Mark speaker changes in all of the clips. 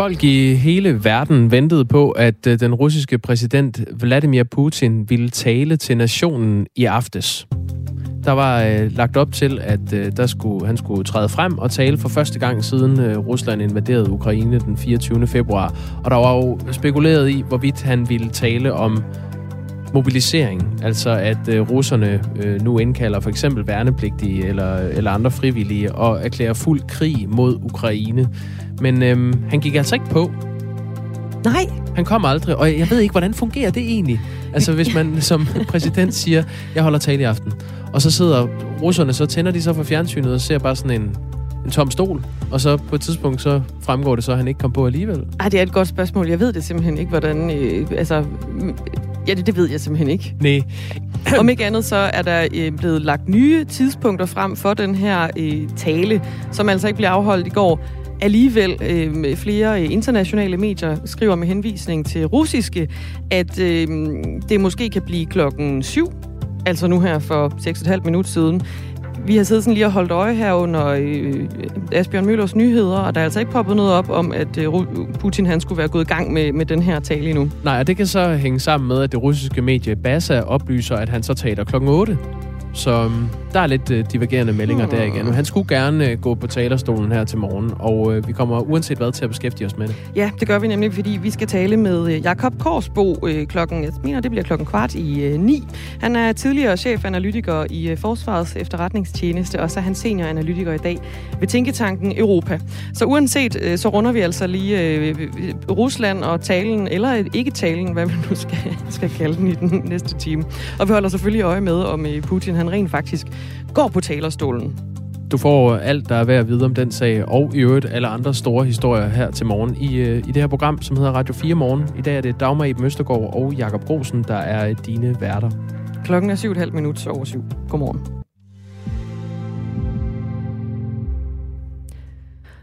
Speaker 1: Folk i hele verden ventede på, at øh, den russiske præsident Vladimir Putin ville tale til nationen i aftes. Der var øh, lagt op til, at øh, der skulle, han skulle træde frem og tale for første gang siden øh, Rusland invaderede Ukraine den 24. februar. Og der var jo spekuleret i, hvorvidt han ville tale om mobilisering, altså at øh, russerne øh, nu indkalder for eksempel værnepligtige eller, eller andre frivillige og erklærer fuld krig mod Ukraine. Men øh, han gik altså ikke på.
Speaker 2: Nej.
Speaker 1: Han kom aldrig, og jeg ved ikke, hvordan fungerer det egentlig? Altså hvis man som præsident siger, jeg holder tale i aften, og så sidder russerne, så tænder de så for fjernsynet og ser bare sådan en, en tom stol, og så på et tidspunkt så fremgår det så, at han ikke kom på alligevel.
Speaker 2: Ej, det er et godt spørgsmål. Jeg ved det simpelthen ikke, hvordan... Øh, altså, Ja, det, det ved jeg simpelthen ikke.
Speaker 1: Nej.
Speaker 2: Om ikke andet, så er der øh, blevet lagt nye tidspunkter frem for den her øh, tale, som altså ikke blev afholdt i går. Alligevel øh, flere øh, internationale medier skriver med henvisning til russiske, at øh, det måske kan blive klokken 7, altså nu her for 6,5 minutter siden, vi har siddet sådan lige og holdt øje her under øh, Asbjørn Møllers nyheder, og der er altså ikke poppet noget op om, at øh, Putin han skulle være gået i gang med, med den her tale endnu.
Speaker 1: Nej, og det kan så hænge sammen med, at det russiske medie Basa oplyser, at han så taler klokken 8. Så um, der er lidt uh, divergerende meldinger mm. der igen. Han skulle gerne uh, gå på talerstolen her til morgen, og uh, vi kommer uanset hvad til at beskæftige os med det.
Speaker 2: Ja, det gør vi nemlig, fordi vi skal tale med uh, Jakob Korsbo uh, klokken, jeg mener det bliver klokken kvart i uh, 9. Han er tidligere chefanalytiker i uh, Forsvarets efterretningstjeneste, og så er han senioranalytiker i dag ved Tænketanken Europa. Så uanset, uh, så runder vi altså lige uh, Rusland og talen, eller ikke talen, hvad vi nu skal, skal kalde den i den næste time. Og vi holder selvfølgelig øje med, om uh, Putin han rent faktisk går på talerstolen.
Speaker 1: Du får alt, der er værd at vide om den sag, og i øvrigt alle andre store historier her til morgen i, øh, i det her program, som hedder Radio 4 Morgen. I dag er det Dagmar Eben Østergaard og Jakob Grosen, der er dine værter.
Speaker 2: Klokken er 7,5 minutter over 7. Godmorgen.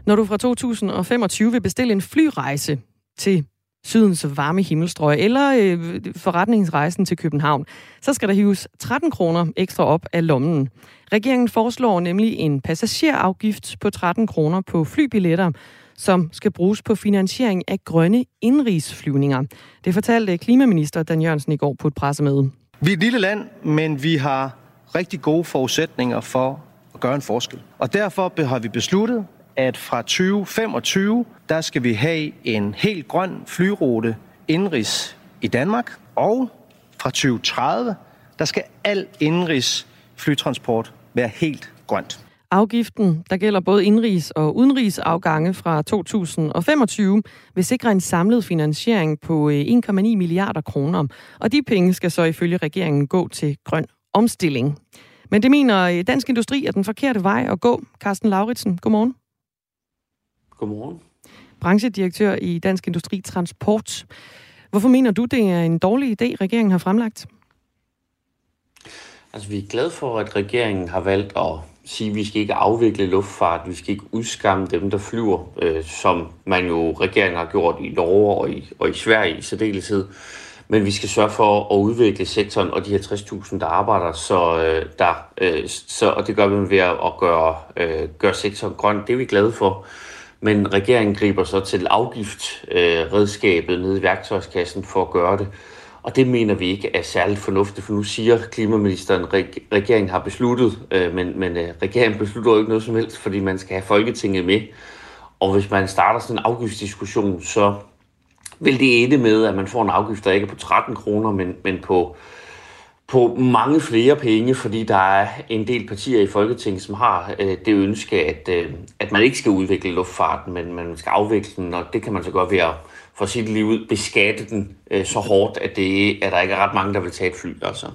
Speaker 2: Når du fra 2025 vil bestille en flyrejse til sydens varme himmelstrøg, eller øh, forretningsrejsen til København, så skal der hives 13 kroner ekstra op af lommen. Regeringen foreslår nemlig en passagerafgift på 13 kroner på flybilletter, som skal bruges på finansiering af grønne indrigsflyvninger. Det fortalte klimaminister Dan Jørgensen i går på et pressemøde.
Speaker 3: Vi er et lille land, men vi har rigtig gode forudsætninger for at gøre en forskel. Og derfor har vi besluttet, at fra 2025, der skal vi have en helt grøn flyrute indrigs i Danmark, og fra 2030, der skal al indrigs flytransport være helt grønt.
Speaker 2: Afgiften, der gælder både indrigs- og udenrigsafgange fra 2025, vil sikre en samlet finansiering på øh, 1,9 milliarder kroner. Og de penge skal så ifølge regeringen gå til grøn omstilling. Men det mener øh, Dansk Industri er den forkerte vej at gå. Carsten Lauritsen, godmorgen.
Speaker 4: Godmorgen.
Speaker 2: Branchedirektør i Dansk Industri Transport. Hvorfor mener du, det er en dårlig idé, regeringen har fremlagt?
Speaker 4: Altså, vi er glade for, at regeringen har valgt at sige, at vi skal ikke afvikle luftfart, vi skal ikke udskamme dem, der flyver, øh, som man jo regeringen har gjort i Norge og i, og i Sverige i særdeleshed. Men vi skal sørge for at udvikle sektoren og de her 60.000, der arbejder, så, øh, der, øh, så, og det gør vi ved at gøre, øh, gøre sektoren grøn. Det er vi glade for. Men regeringen griber så til afgiftredskabet øh, nede i værktøjskassen for at gøre det. Og det mener vi ikke er særligt fornuftigt, for nu siger klimaministeren, at regeringen har besluttet, øh, men, men øh, regeringen beslutter jo ikke noget som helst, fordi man skal have Folketinget med. Og hvis man starter sådan en afgiftsdiskussion, så vil det ende med, at man får en afgift, der ikke er på 13 kroner, men, men på på mange flere penge, fordi der er en del partier i Folketinget, som har øh, det ønske, at, øh, at man ikke skal udvikle luftfarten, men man skal afvikle den, og det kan man så godt ved at for sit liv ud beskatte den øh, så hårdt, at, det, at der ikke er ret mange, der vil tage et fly. Altså.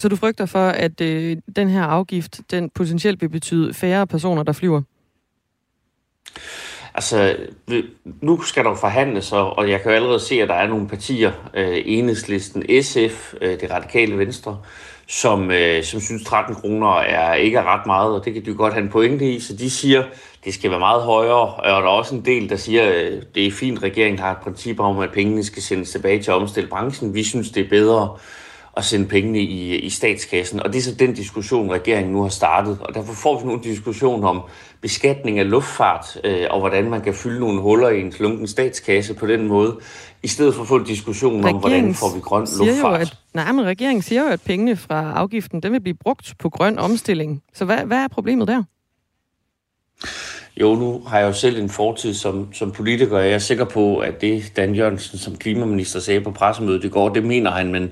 Speaker 2: Så du frygter for, at øh, den her afgift, den potentielt vil betyde færre personer, der flyver?
Speaker 4: Altså, nu skal der forhandles, og jeg kan jo allerede se, at der er nogle partier, øh, enhedslisten, SF, øh, det radikale venstre, som, øh, som synes 13 kroner er ikke er ret meget, og det kan de godt have en pointe i, så de siger, det skal være meget højere, og der er også en del, der siger, øh, det er fint, regeringen har et princip om, at pengene skal sendes tilbage til at omstille branchen. Vi synes, det er bedre at sende pengene i, i statskassen. Og det er så den diskussion, regeringen nu har startet. Og derfor får vi nu en diskussion om beskatning af luftfart, øh, og hvordan man kan fylde nogle huller i en slunken statskasse på den måde, i stedet for at få en diskussion regeringen om, hvordan får vi grøn luftfart.
Speaker 2: Jo, at, nej, men regeringen siger jo, at pengene fra afgiften, den vil blive brugt på grøn omstilling. Så hvad, hvad er problemet der?
Speaker 4: Jo, nu har jeg jo selv en fortid som, som politiker, og jeg er sikker på, at det Dan Jørgensen som klimaminister sagde på pressemødet i går, det mener han, men,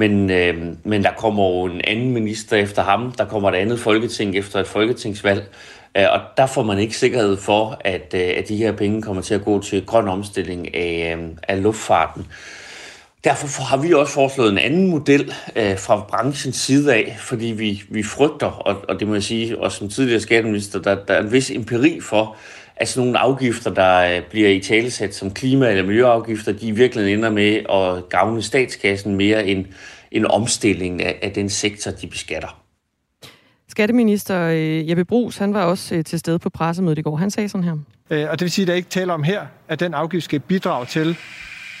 Speaker 4: men, øh, men der kommer jo en anden minister efter ham, der kommer et andet folketing efter et folketingsvalg, øh, og der får man ikke sikkerhed for, at, øh, at de her penge kommer til at gå til grøn omstilling af, øh, af luftfarten. Derfor har vi også foreslået en anden model øh, fra branchens side af, fordi vi, vi frygter, og, og det må jeg sige, også som tidligere skatteminister, der, der er en vis empiri for, at sådan nogle afgifter, der øh, bliver i talesat som klima- eller miljøafgifter, de i virkeligheden ender med at gavne statskassen mere end en omstilling af, af den sektor, de beskatter.
Speaker 2: Skatteminister øh, Jeppe Brugs, han var også øh, til stede på pressemødet i går. Han sagde sådan her.
Speaker 5: Og det vil sige, at der ikke taler om her, at den afgift skal bidrage til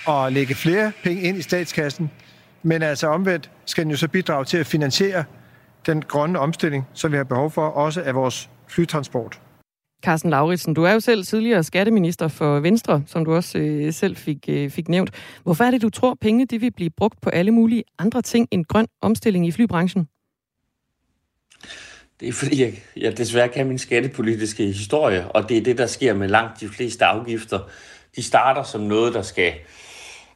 Speaker 5: at lægge flere penge ind i statskassen, men altså omvendt skal den jo så bidrage til at finansiere den grønne omstilling, som vi har behov for, også af vores flytransport.
Speaker 2: Carsten Lauritsen, du er jo selv tidligere skatteminister for Venstre, som du også øh, selv fik, øh, fik nævnt. Hvorfor er det, du tror, penge de vil blive brugt på alle mulige andre ting end grøn omstilling i flybranchen?
Speaker 4: Det er fordi, jeg, jeg desværre kan min skattepolitiske historie, og det er det, der sker med langt de fleste afgifter. De starter som noget, der skal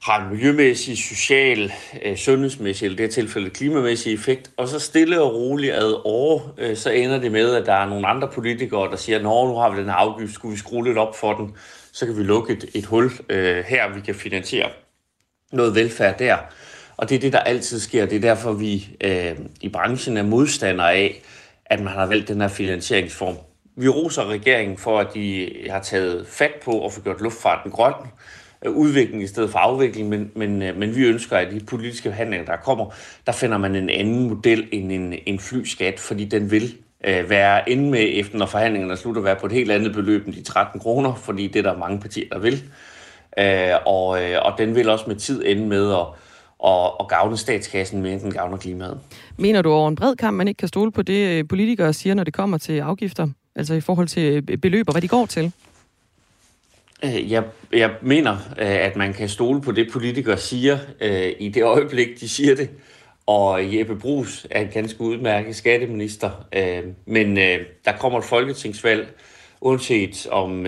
Speaker 4: har en miljømæssig, social, øh, sundhedsmæssig, eller det her tilfælde klimamæssig effekt, og så stille og roligt ad år, øh, så ender det med, at der er nogle andre politikere, der siger, Nå, nu har vi den her afgift, skulle vi skrue lidt op for den, så kan vi lukke et, et hul øh, her, vi kan finansiere noget velfærd der. Og det er det, der altid sker. Det er derfor, vi øh, i branchen er modstandere af, at man har valgt den her finansieringsform. Vi roser regeringen for, at de har taget fat på at få gjort luftfarten grøn, Øh, udvikling i stedet for afvikling, men, men, øh, men vi ønsker, at de politiske handlinger, der kommer, der finder man en anden model end en, en flyskat, fordi den vil øh, være inde med, efter når forhandlingerne slutter, være på et helt andet beløb end de 13 kroner, fordi det er der mange partier, der vil. Øh, og, øh, og den vil også med tid ende med at, og, og gavne statskassen mere, end den gavner klimaet.
Speaker 2: Mener du over en bred kamp, man ikke kan stole på det, øh, politikere siger, når det kommer til afgifter? Altså i forhold til beløb og hvad de går til?
Speaker 4: Øh, jeg, jeg mener, øh, at man kan stole på det, politikere siger øh, i det øjeblik, de siger det. Og Jeppe Brugs er en ganske udmærket skatteminister. Øh, men der kommer et folketingsvalg, uanset om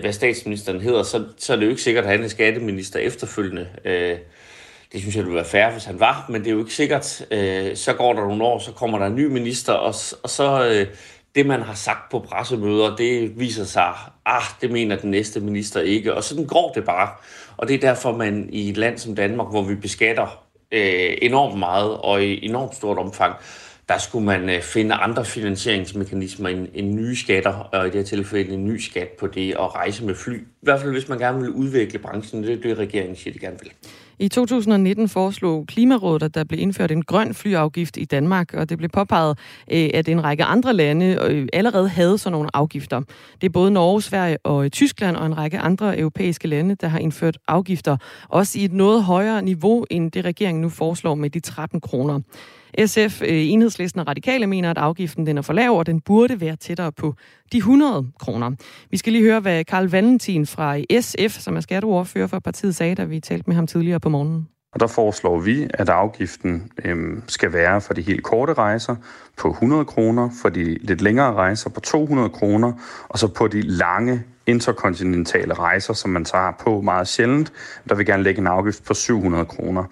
Speaker 4: hvad statsministeren hedder, så, så er det jo ikke sikkert, at han er skatteminister efterfølgende. Det synes jeg det ville være fair, hvis han var, men det er jo ikke sikkert. Så går der nogle år, så kommer der en ny minister, og, og så det, man har sagt på pressemøder, det viser sig, ah, det mener den næste minister ikke, og sådan går det bare. Og det er derfor, man i et land som Danmark, hvor vi beskatter øh, enormt meget og i enormt stort omfang, der skulle man øh, finde andre finansieringsmekanismer end, end nye skatter, og i det her tilfælde en ny skat på det at rejse med fly. I hvert fald hvis man gerne vil udvikle branchen, det er det, regeringen siger, de gerne vil.
Speaker 2: I 2019 foreslog Klimarådet, at der blev indført en grøn flyafgift i Danmark, og det blev påpeget, øh, at en række andre lande øh, allerede havde sådan nogle afgifter. Det er både Norge, Sverige og Tyskland og en række andre europæiske lande, der har indført afgifter, også i et noget højere niveau end det regeringen nu foreslår med de 13 kroner. SF, øh, Enhedslisten og Radikale mener, at afgiften den er for lav, og den burde være tættere på de 100 kroner. Vi skal lige høre, hvad Karl Valentin fra SF, som er skatteordfører for partiet, sagde, da vi talte med ham tidligere på morgenen.
Speaker 6: Og der foreslår vi, at afgiften øhm, skal være for de helt korte rejser på 100 kroner, for de lidt længere rejser på 200 kroner, og så på de lange interkontinentale rejser, som man tager på meget sjældent, der vil gerne lægge en afgift på 700 kroner.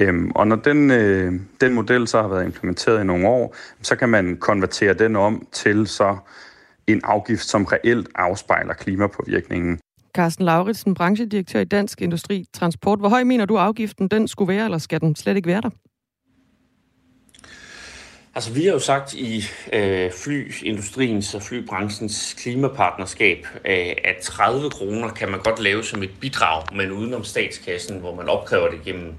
Speaker 6: Øhm, og når den, øh, den model så har været implementeret i nogle år, så kan man konvertere den om til så en afgift, som reelt afspejler klimapåvirkningen.
Speaker 2: Carsten Lauritsen, branchedirektør i Dansk Industri Transport. Hvor høj mener du afgiften den skulle være, eller skal den slet ikke være der?
Speaker 4: Altså, vi har jo sagt i øh, flyindustriens og flybranchens klimapartnerskab, øh, at 30 kroner kan man godt lave som et bidrag, men udenom statskassen, hvor man opkræver det gennem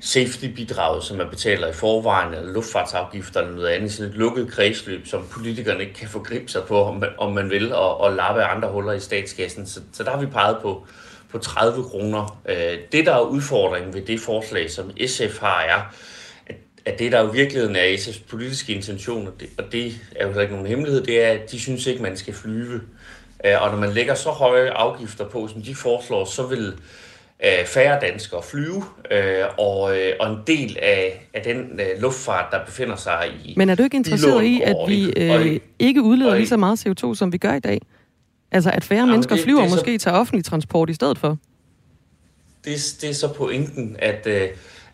Speaker 4: safety-bidraget, som man betaler i forvejen, eller luftfartsafgifter eller noget andet, sådan et lukket kredsløb, som politikerne ikke kan forgribe sig på, om man, om man vil, og, og lappe andre huller i statskassen. Så, så der har vi peget på, på 30 kroner. Øh, det, der er udfordringen ved det forslag, som SF har, er, at, det, der jo i virkeligheden er SF's politiske intention, og det, og det er jo ikke nogen hemmelighed, det er, at de synes ikke, man skal flyve. Øh, og når man lægger så høje afgifter på, som de foreslår, så vil øh, færre danskere flyve, øh, og, og en del af, af den luftfart, der befinder sig i
Speaker 2: Men er du ikke interesseret i, at vi øh, ikke udleder lige så meget CO2, som vi gør i dag? Altså, at færre Jamen, mennesker det, flyver det måske så, tager offentlig transport i stedet for?
Speaker 4: Det, det er så pointen, at, øh,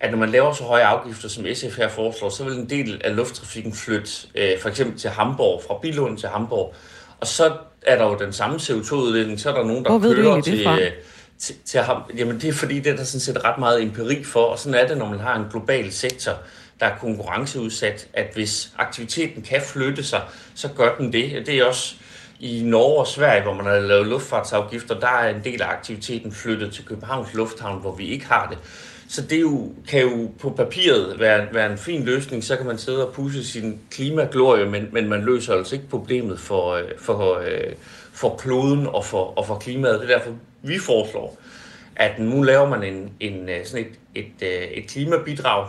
Speaker 4: at når man laver så høje afgifter, som SF her foreslår, så vil en del af lufttrafikken flytte øh, for eksempel til Hamburg, fra Bilund til Hamburg. Og så er der jo den samme CO2-udledning, så er der nogen, der
Speaker 2: Hvor
Speaker 4: kører
Speaker 2: til,
Speaker 4: øh, til, til ham. Jamen det er fordi, det er der sådan set ret meget empiri for, og sådan er det, når man har en global sektor, der er konkurrenceudsat, at hvis aktiviteten kan flytte sig, så gør den det. Det er også i Norge og Sverige, hvor man har lavet luftfartsafgifter, der er en del af aktiviteten flyttet til Københavns Lufthavn, hvor vi ikke har det. Så det jo, kan jo på papiret være, være en fin løsning, så kan man sidde og pusse sin klimaglorie, men, men man løser altså ikke problemet for, øh, for, øh, for kloden og for, og for klimaet. Det er derfor, vi foreslår, at nu laver man en, en, øh, sådan et, et, et klimabidrag,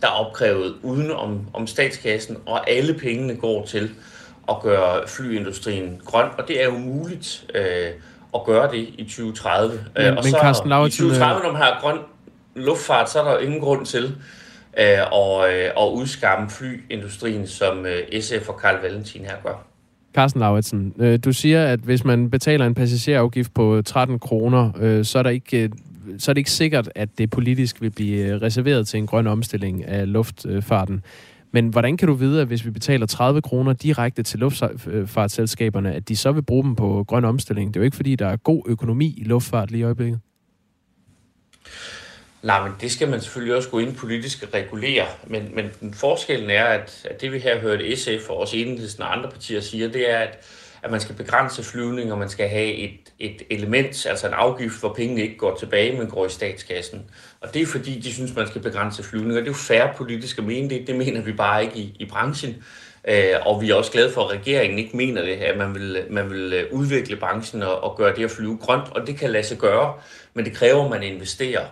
Speaker 4: der er opkrævet uden om, om statskassen, og alle pengene går til at gøre flyindustrien grøn, og det er jo muligt øh, at gøre det i 2030.
Speaker 1: Men,
Speaker 4: og
Speaker 1: så men Carsten Lauritsen,
Speaker 4: i 2030, når man har grøn luftfart, så er der ingen grund til øh, at, øh, at udskamme flyindustrien, som øh, SF og Karl Valentin her gør.
Speaker 1: Carsten Lauritsen, øh, du siger, at hvis man betaler en passagerafgift på 13 kroner, øh, så er der ikke øh, så er det ikke sikkert, at det politisk vil blive øh, reserveret til en grøn omstilling af luftfarten. Men hvordan kan du vide, at hvis vi betaler 30 kroner direkte til luftfartsselskaberne, at de så vil bruge dem på grøn omstilling? Det er jo ikke, fordi der er god økonomi i luftfart lige i øjeblikket.
Speaker 4: Nej, men det skal man selvfølgelig også gå ind politisk og regulere. Men, men den forskellen er, at, at det vi her hørt SF og også Enhedslisten og andre partier siger, det er, at, at man skal begrænse flyvning, og man skal have et, et element, altså en afgift, hvor pengene ikke går tilbage, men går i statskassen. Og det er fordi, de synes, man skal begrænse flyvning, og det er jo færre politisk at mene det. Det mener vi bare ikke i, i branchen. Øh, og vi er også glade for, at regeringen ikke mener det, at man vil, man vil øh, udvikle branchen og, og gøre det at flyve grønt, og det kan lade sig gøre, men det kræver, at man investerer.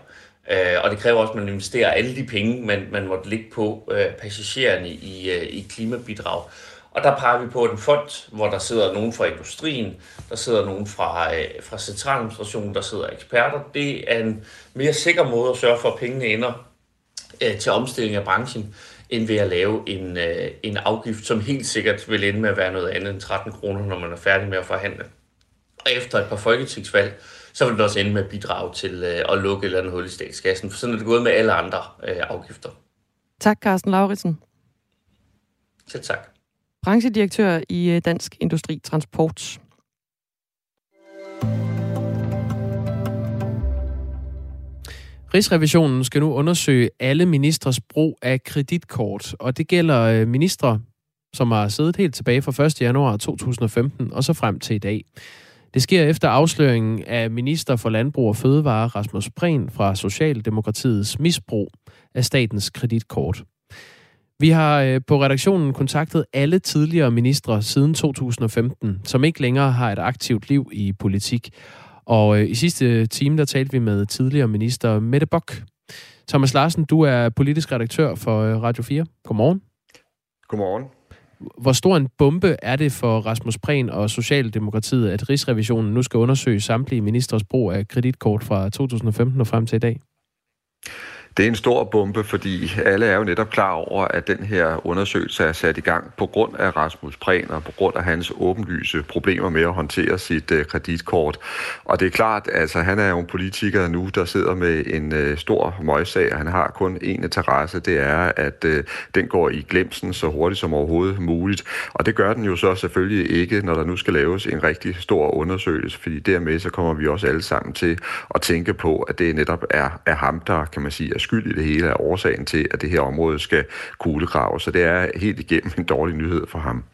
Speaker 4: Øh, og det kræver også, at man investerer alle de penge, man, man måtte ligge på øh, passagererne i, øh, i klimabidrag. Og der peger vi på en fond, hvor der sidder nogen fra industrien, der sidder nogen fra, øh, fra centraladministrationen, der sidder eksperter. Det er en mere sikker måde at sørge for, at pengene ender øh, til omstilling af branchen, end ved at lave en, øh, en afgift, som helt sikkert vil ende med at være noget andet end 13 kroner, når man er færdig med at forhandle. Og efter et par folketingsvalg, så vil det også ende med at bidrage til øh, at lukke et eller andet hul i statskassen. For sådan er det gået med alle andre øh, afgifter.
Speaker 2: Tak, Carsten Lauritsen.
Speaker 4: Selv tak.
Speaker 2: Branchedirektør i øh, Dansk Industri Transport.
Speaker 1: Rigsrevisionen skal nu undersøge alle ministres brug af kreditkort, og det gælder ministre, som har siddet helt tilbage fra 1. januar 2015 og så frem til i dag. Det sker efter afsløringen af minister for Landbrug og Fødevare Rasmus Prehn fra Socialdemokratiets misbrug af statens kreditkort. Vi har øh, på redaktionen kontaktet alle tidligere ministre siden 2015, som ikke længere har et aktivt liv i politik. Og øh, i sidste time, der talte vi med tidligere minister Mette Bock. Thomas Larsen, du er politisk redaktør for øh, Radio 4. Godmorgen.
Speaker 7: Godmorgen.
Speaker 1: Hvor stor en bombe er det for Rasmus Prehn og Socialdemokratiet, at Rigsrevisionen nu skal undersøge samtlige ministers brug af kreditkort fra 2015 og frem til i dag?
Speaker 7: Det er en stor bombe, fordi alle er jo netop klar over, at den her undersøgelse er sat i gang på grund af Rasmus Prehn og på grund af hans åbenlyse problemer med at håndtere sit øh, kreditkort. Og det er klart, altså han er jo en politiker nu, der sidder med en øh, stor møgssag, og han har kun én interesse, det er, at øh, den går i glemsen så hurtigt som overhovedet muligt. Og det gør den jo så selvfølgelig ikke, når der nu skal laves en rigtig stor undersøgelse, fordi dermed så kommer vi også alle sammen til at tænke på, at det netop er, er ham, der kan man sige, er skyld i det hele, er årsagen til, at det her område skal kuglegrave. Så det er helt igennem en dårlig nyhed for ham.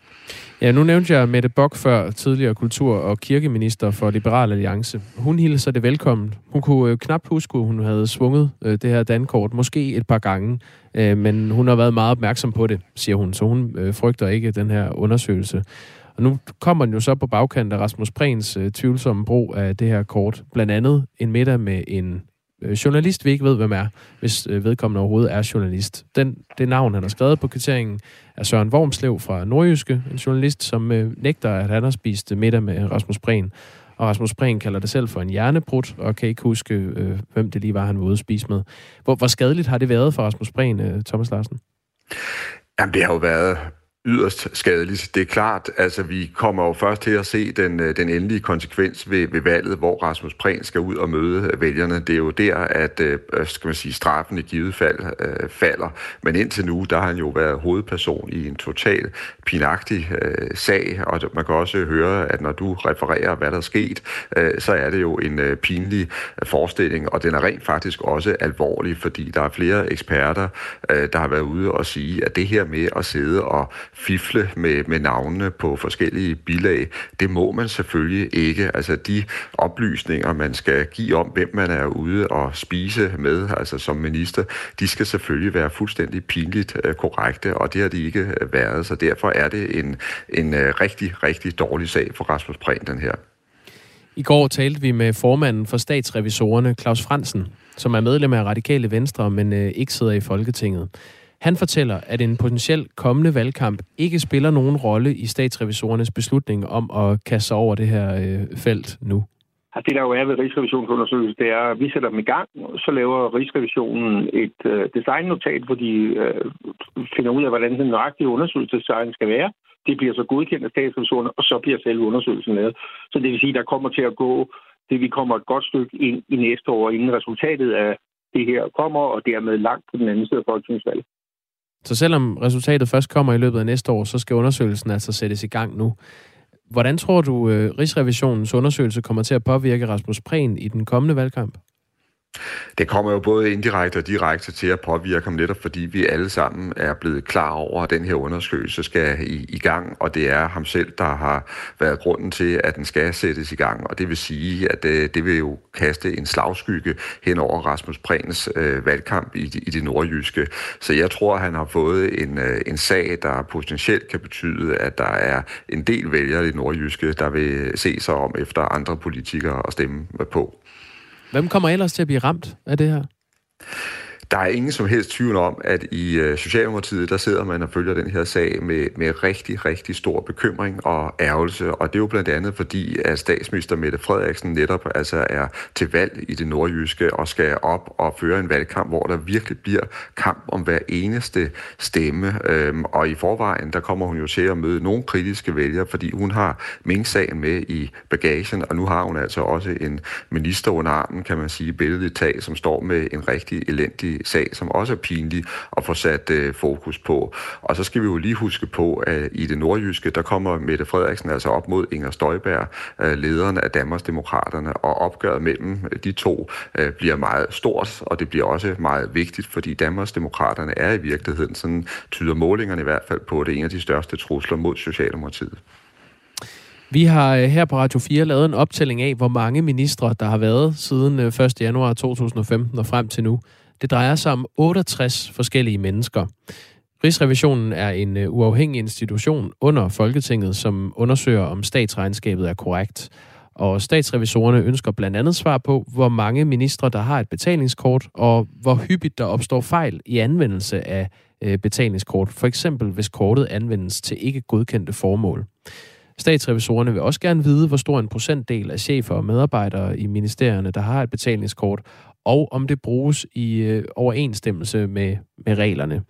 Speaker 1: Ja, nu nævnte jeg Mette Bock før, tidligere kultur- og kirkeminister for Liberal Alliance. Hun hilser det velkommen. Hun kunne øh, knap huske, at hun havde svunget øh, det her dankort, måske et par gange, øh, men hun har været meget opmærksom på det, siger hun, så hun øh, frygter ikke den her undersøgelse. Og nu kommer den jo så på bagkant af Rasmus Prehns øh, tvivlsomme brug af det her kort. Blandt andet en middag med en Øh, journalist, vi ikke ved, hvem er, hvis øh, vedkommende overhovedet er journalist. Den, det navn, han har skrevet på kvitteringen, er Søren Vormslev fra Nordjyske, en journalist, som øh, nægter, at han har spist øh, middag med Rasmus Prehn. Og Rasmus Prehn kalder det selv for en hjernebrud, og kan ikke huske, øh, hvem det lige var, han var ude at spise med. Hvor, hvor skadeligt har det været for Rasmus Prehn, øh, Thomas Larsen?
Speaker 7: Jamen, det har jo været yderst skadeligt. Det er klart, altså vi kommer jo først til at se den, øh, den endelige konsekvens ved, ved valget, hvor Rasmus Prehn skal ud og møde øh, vælgerne. Det er jo der, at øh, skal man sige, straffen i givet fald øh, falder. Men indtil nu, der har han jo været hovedperson i en total pinagtig øh, sag, og man kan også høre, at når du refererer, hvad der er sket, øh, så er det jo en øh, pinlig forestilling, og den er rent faktisk også alvorlig, fordi der er flere eksperter, øh, der har været ude og sige, at det her med at sidde og fifle med, med navnene på forskellige bilag. Det må man selvfølgelig ikke. Altså de oplysninger, man skal give om, hvem man er ude og spise med, altså som minister, de skal selvfølgelig være fuldstændig pinligt øh, korrekte, og det har de ikke øh, været. Så derfor er det en, en øh, rigtig, rigtig dårlig sag for Rasmus Prehn, den her.
Speaker 1: I går talte vi med formanden for statsrevisorerne, Claus Fransen, som er medlem af Radikale Venstre, men ikke sidder i Folketinget. Han fortæller, at en potentiel kommende valgkamp ikke spiller nogen rolle i statsrevisorernes beslutning om at kaste sig over det her øh, felt nu.
Speaker 8: Altså, det, der jo er ved Rigsrevisionsundersøgelsen, det er, at vi sætter dem i gang, så laver Rigsrevisionen et øh, designnotat, hvor de øh, finder ud af, hvordan den nøjagtige undersøgelsesdesign skal være. Det bliver så godkendt af statsrevisorerne, og så bliver selve undersøgelsen lavet. Så det vil sige, at der kommer til at gå, det vi kommer et godt stykke ind i næste år, inden resultatet af det her kommer, og dermed langt på den anden side af folketingsvalget.
Speaker 1: Så selvom resultatet først kommer i løbet af næste år, så skal undersøgelsen altså sættes i gang nu. Hvordan tror du, øh, Rigsrevisionens undersøgelse kommer til at påvirke Rasmus Prehn i den kommende valgkamp?
Speaker 7: Det kommer jo både indirekte og direkte til at påvirke ham netop, fordi vi alle sammen er blevet klar over, at den her undersøgelse skal i, i gang, og det er ham selv, der har været grunden til, at den skal sættes i gang. Og det vil sige, at det, øh, det vil jo kaste en slagskygge hen over Rasmus Prehns øh, valgkamp i, i det nordjyske. Så jeg tror, at han har fået en, øh, en sag, der potentielt kan betyde, at der er en del vælgere i det nordjyske, der vil se sig om efter andre politikere at stemme på.
Speaker 1: Hvem kommer ellers til at blive ramt af det her?
Speaker 7: Der er ingen som helst tvivl om, at i øh, Socialdemokratiet, der sidder man og følger den her sag med, med rigtig, rigtig stor bekymring og ærgelse. Og det er jo blandt andet fordi, at statsminister Mette Frederiksen netop altså er til valg i det nordjyske og skal op og føre en valgkamp, hvor der virkelig bliver kamp om hver eneste stemme. Øhm, og i forvejen, der kommer hun jo til at møde nogle kritiske vælgere, fordi hun har Mink-sagen med i bagagen, og nu har hun altså også en minister under armen, kan man sige, billedet tag, som står med en rigtig elendig sag, som også er pinlig at få sat øh, fokus på. Og så skal vi jo lige huske på, at i det nordjyske, der kommer Mette Frederiksen altså op mod Inger Støjberg, øh, lederen af Danmarksdemokraterne, og opgøret mellem øh, de to øh, bliver meget stort, og det bliver også meget vigtigt, fordi Danmarksdemokraterne er i virkeligheden, sådan tyder målingerne i hvert fald på, det en af de største trusler mod Socialdemokratiet.
Speaker 1: Vi har øh, her på Radio 4 lavet en optælling af, hvor mange ministre, der har været siden øh, 1. Januar 2015 og frem til nu. Det drejer sig om 68 forskellige mennesker. Rigsrevisionen er en øh, uafhængig institution under Folketinget, som undersøger, om statsregnskabet er korrekt. Og statsrevisorerne ønsker blandt andet svar på, hvor mange ministre, der har et betalingskort, og hvor hyppigt der opstår fejl i anvendelse af øh, betalingskort. For eksempel, hvis kortet anvendes til ikke godkendte formål. Statsrevisorerne vil også gerne vide, hvor stor en procentdel af chefer og medarbejdere i ministerierne, der har et betalingskort, og om det bruges i øh, overensstemmelse med, med reglerne.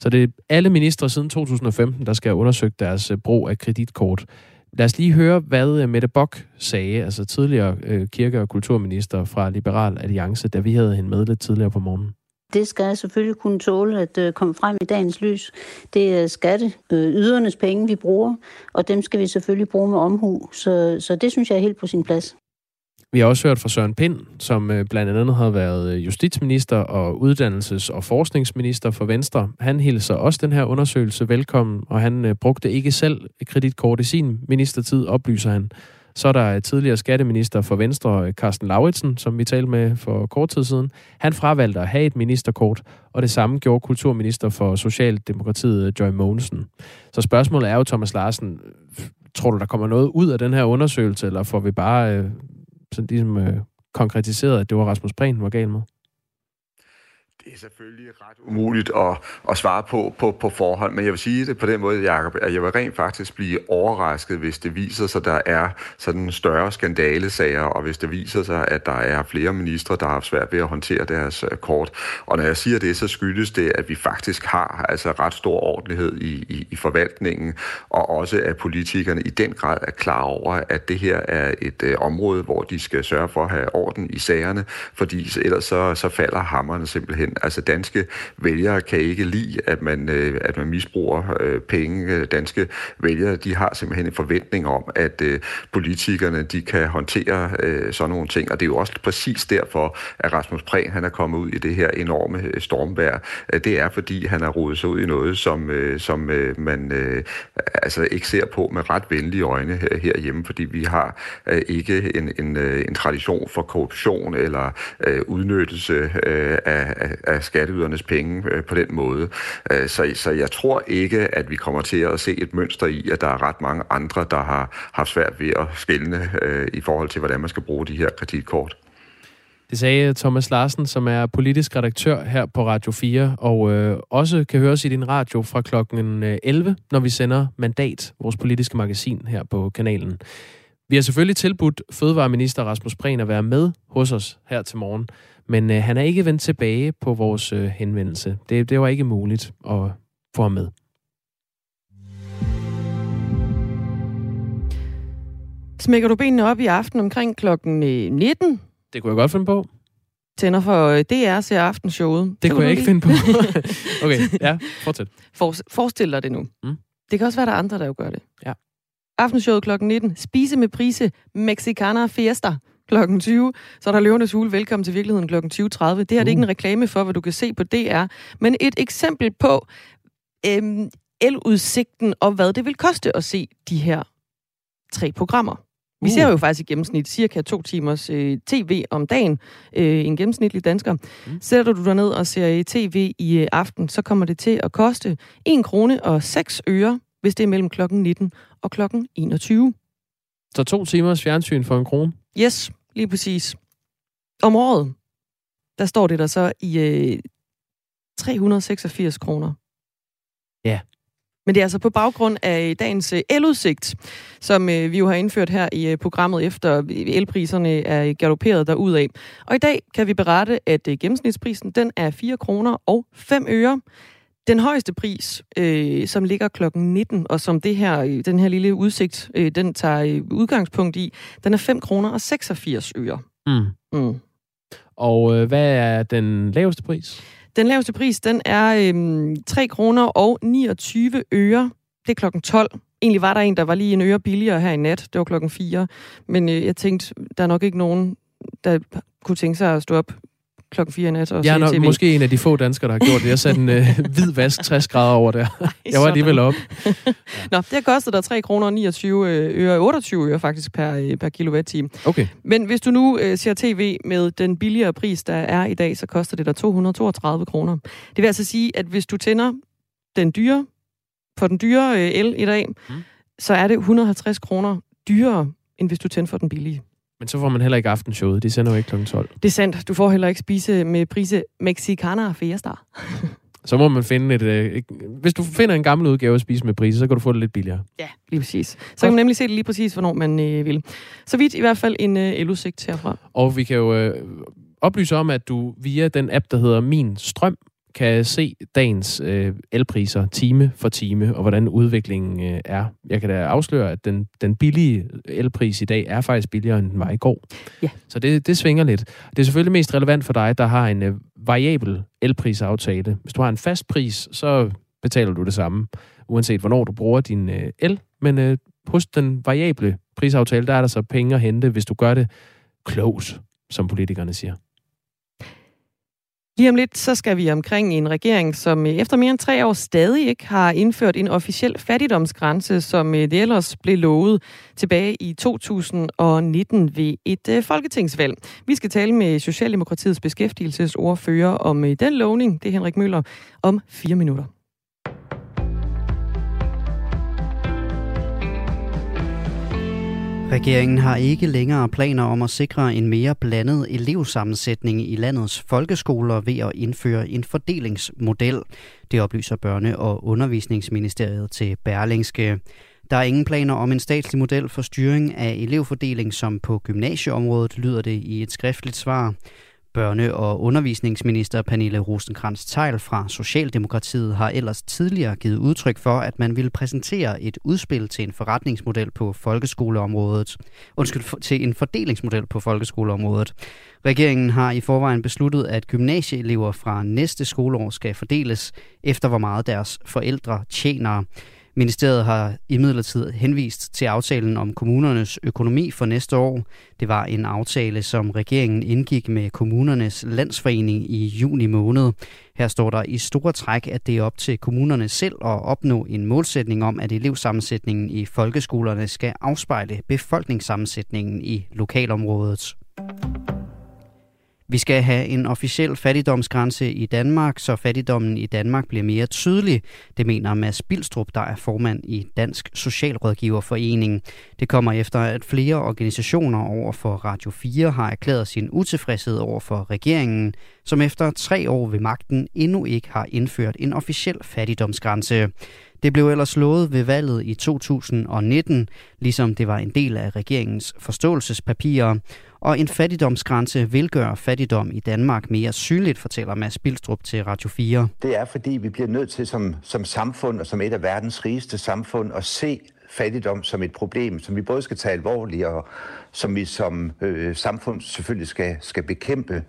Speaker 1: Så det er alle ministre siden 2015, der skal have undersøgt deres øh, brug af kreditkort. Lad os lige høre, hvad øh, Mette Bock sagde, altså tidligere øh, kirke- og kulturminister fra Liberal Alliance, da vi havde hende med lidt tidligere på morgenen.
Speaker 9: Det skal jeg selvfølgelig kunne tåle at øh, komme frem i dagens lys. Det er skatte, øh, ydernes penge, vi bruger, og dem skal vi selvfølgelig bruge med omhu. Så, så det synes jeg er helt på sin plads.
Speaker 1: Vi har også hørt fra Søren Pind, som øh, blandt andet har været øh, justitsminister og uddannelses- og forskningsminister for Venstre. Han hilser også den her undersøgelse velkommen, og han øh, brugte ikke selv kreditkort i sin ministertid, oplyser han. Så er der tidligere skatteminister for Venstre, Carsten Lauritsen, som vi talte med for kort tid siden. Han fravalgte at have et ministerkort, og det samme gjorde kulturminister for Socialdemokratiet, Joy Mogensen. Så spørgsmålet er jo, Thomas Larsen, tror du, der kommer noget ud af den her undersøgelse, eller får vi bare øh, sådan ligesom, øh, konkretiseret, at det var Rasmus Prehn, var gal med?
Speaker 7: Det er selvfølgelig ret umuligt at, at svare på, på på forhånd, men jeg vil sige det på den måde, Jacob, at jeg vil rent faktisk blive overrasket, hvis det viser sig, at der er sådan større skandalesager, og hvis det viser sig, at der er flere ministre, der har haft svært ved at håndtere deres øh, kort. Og når jeg siger det, så skyldes det, at vi faktisk har altså ret stor ordentlighed i, i, i forvaltningen, og også at politikerne i den grad er klar over, at det her er et øh, område, hvor de skal sørge for at have orden i sagerne, fordi ellers så, så falder hammerne simpelthen den. Altså danske vælgere kan ikke lide, at man, øh, at man misbruger øh, penge. Danske vælgere, de har simpelthen en forventning om, at øh, politikerne, de kan håndtere øh, sådan nogle ting. Og det er jo også præcis derfor, at Rasmus Prehn, han er kommet ud i det her enorme øh, stormvær. Øh, det er fordi, han har rodet sig ud i noget, som, øh, som øh, man øh, altså ikke ser på med ret venlige øjne her, herhjemme, fordi vi har øh, ikke en, en, en tradition for korruption eller øh, udnyttelse øh, af, af, af skatteydernes penge øh, på den måde. Øh, så, så jeg tror ikke, at vi kommer til at se et mønster i, at der er ret mange andre, der har haft svært ved at skælne øh, i forhold til, hvordan man skal bruge de her kreditkort.
Speaker 1: Det sagde Thomas Larsen, som er politisk redaktør her på Radio 4, og øh, også kan høres i din radio fra klokken øh, 11, når vi sender Mandat, vores politiske magasin her på kanalen. Vi har selvfølgelig tilbudt Fødevareminister Rasmus Prehn at være med hos os her til morgen. Men øh, han er ikke vendt tilbage på vores øh, henvendelse. Det, det var ikke muligt at få ham med.
Speaker 2: Smækker du benene op i aften omkring klokken 19? Øh,
Speaker 1: det kunne jeg godt finde på.
Speaker 2: Tænder for øh, DR ser aftenshowet.
Speaker 1: Det kunne jeg ikke finde på. okay, ja, fortsæt.
Speaker 2: For, forestil dig det nu. Mm. Det kan også være, der er andre, der jo gør det. Ja. Aftenshowet klokken 19. Spise med prise Mexicana Fiesta kl. 20. Så er der Løvernes Hule. Velkommen til virkeligheden kl. 20.30. Det her uh. det er ikke en uh. reklame for, hvad du kan se på DR, men et eksempel på øhm, eludsigten og hvad det vil koste at se de her tre programmer. Vi uh. ser jo faktisk i gennemsnit cirka to timers øh, tv om dagen, øh, en gennemsnitlig dansker. Mm. Sætter du dig ned og ser tv i øh, aften, så kommer det til at koste 1 krone og 6 øre, hvis det er mellem klokken 19 og klokken 21.
Speaker 1: Så to timers fjernsyn for en krone?
Speaker 2: Yes. Lige præcis. Om året, der står det der så i øh, 386 kroner.
Speaker 1: Ja.
Speaker 2: Men det er altså på baggrund af dagens øh, eludsigt, som øh, vi jo har indført her i øh, programmet, efter elpriserne er galopperet derudad. Og i dag kan vi berette, at øh, gennemsnitsprisen den er 4 kroner og 5 øre. Den højeste pris, øh, som ligger klokken 19, og som det her, øh, den her lille udsigt, øh, den tager øh, udgangspunkt i, den er 5 kroner og 86 øre. Mm.
Speaker 1: Mm. Og øh, hvad er den laveste pris?
Speaker 2: Den laveste pris, den er øh, 3 kroner og 29 øre. Det er klokken 12. Egentlig var der en, der var lige en øre billigere her i nat. Det var klokken 4. Men øh, jeg tænkte, der er nok ikke nogen, der kunne tænke sig at stå op klokken 4 i nat og
Speaker 1: Jeg er nok TV. måske en af de få danskere, der har gjort det. Jeg satte en øh, hvid vask 60 grader over der. Jeg var alligevel op.
Speaker 2: Nå, det har kostet dig 3 kroner 29 øh, øre, 28 øre faktisk per, øh, per kilowatt-time.
Speaker 1: Okay.
Speaker 2: Men hvis du nu øh, ser tv med den billigere pris, der er i dag, så koster det dig 232 kroner. Det vil altså sige, at hvis du tænder den dyre, på den dyre øh, el i dag, mm. så er det 150 kroner dyrere, end hvis du tænder for den billige.
Speaker 1: Men så får man heller ikke aftenshowet. De sender jo ikke kl. 12.
Speaker 2: Det er sandt. Du får heller ikke spise med prise Mexicana Fiesta.
Speaker 1: så må man finde et... Øh, hvis du finder en gammel udgave at spise med prise, så kan du få det lidt billigere.
Speaker 2: Ja, lige præcis. Så kan man nemlig se det lige præcis, hvornår man øh, vil. Så vidt i hvert fald en øh, eludsigt herfra.
Speaker 1: Og vi kan jo øh, oplyse om, at du via den app, der hedder Min Strøm, kan se dagens øh, elpriser time for time, og hvordan udviklingen øh, er. Jeg kan da afsløre, at den, den billige elpris i dag er faktisk billigere, end den var i går.
Speaker 2: Ja.
Speaker 1: Så det, det svinger lidt. Det er selvfølgelig mest relevant for dig, der har en øh, variabel elprisaftale. Hvis du har en fast pris, så betaler du det samme, uanset hvornår du bruger din øh, el. Men øh, hos den variable prisaftale, der er der så penge at hente, hvis du gør det klogt, som politikerne siger.
Speaker 2: Lige om lidt, så skal vi omkring en regering, som øh, efter mere end tre år stadig ikke har indført en officiel fattigdomsgrænse, som øh, det ellers blev lovet tilbage i 2019 ved et øh, folketingsvalg. Vi skal tale med Socialdemokratiets beskæftigelsesordfører om den lovning. Det er Henrik Møller om fire minutter.
Speaker 10: Regeringen har ikke længere planer om at sikre en mere blandet elevsammensætning i landets folkeskoler ved at indføre en fordelingsmodel. Det oplyser Børne- og Undervisningsministeriet til Berlingske. Der er ingen planer om en statslig model for styring af elevfordeling, som på gymnasieområdet lyder det i et skriftligt svar. Børne- og undervisningsminister Pernille rosenkrantz teil fra Socialdemokratiet har ellers tidligere givet udtryk for, at man ville præsentere et udspil til en forretningsmodel på folkeskoleområdet. Undskyld, til en fordelingsmodel på folkeskoleområdet. Regeringen har i forvejen besluttet, at gymnasieelever fra næste skoleår skal fordeles efter, hvor meget deres forældre tjener. Ministeriet har imidlertid henvist til aftalen om kommunernes økonomi for næste år. Det var en aftale, som regeringen indgik med kommunernes landsforening i juni måned. Her står der i store træk, at det er op til kommunerne selv at opnå en målsætning om, at elevsammensætningen i folkeskolerne skal afspejle befolkningssammensætningen i lokalområdet. Vi skal have en officiel fattigdomsgrænse i Danmark, så fattigdommen i Danmark bliver mere tydelig. Det mener Mads Bilstrup, der er formand i Dansk Socialrådgiverforening. Det kommer efter, at flere organisationer over for Radio 4 har erklæret sin utilfredshed over for regeringen, som efter tre år ved magten endnu ikke har indført en officiel fattigdomsgrænse. Det blev ellers lovet ved valget i 2019, ligesom det var en del af regeringens forståelsespapirer. Og en fattigdomsgrænse vil gøre fattigdom i Danmark mere synligt, fortæller Mads Bilstrup til Radio 4.
Speaker 11: Det er fordi, vi bliver nødt til som, som samfund og som et af verdens rigeste samfund at se fattigdom som et problem, som vi både skal tage alvorligt og som vi som øh, samfund selvfølgelig skal, skal bekæmpe,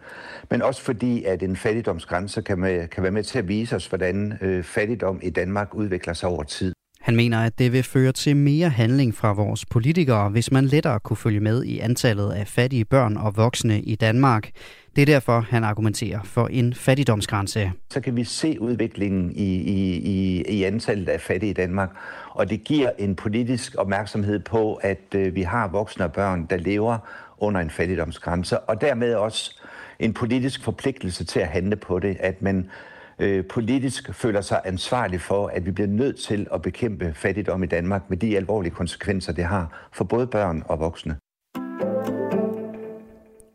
Speaker 11: men også fordi, at en fattigdomsgrænse kan, med, kan være med til at vise os, hvordan øh, fattigdom i Danmark udvikler sig over tid.
Speaker 10: Han mener, at det vil føre til mere handling fra vores politikere, hvis man lettere kunne følge med i antallet af fattige børn og voksne i Danmark. Det er derfor, han argumenterer for en fattigdomsgrænse.
Speaker 11: Så kan vi se udviklingen i, i, i, i antallet af fattige i Danmark, og det giver en politisk opmærksomhed på, at øh, vi har voksne og børn, der lever under en fattigdomsgrænse, og dermed også en politisk forpligtelse til at handle på det, at man øh, politisk føler sig ansvarlig for, at vi bliver nødt til at bekæmpe fattigdom i Danmark med de alvorlige konsekvenser, det har for både børn og voksne.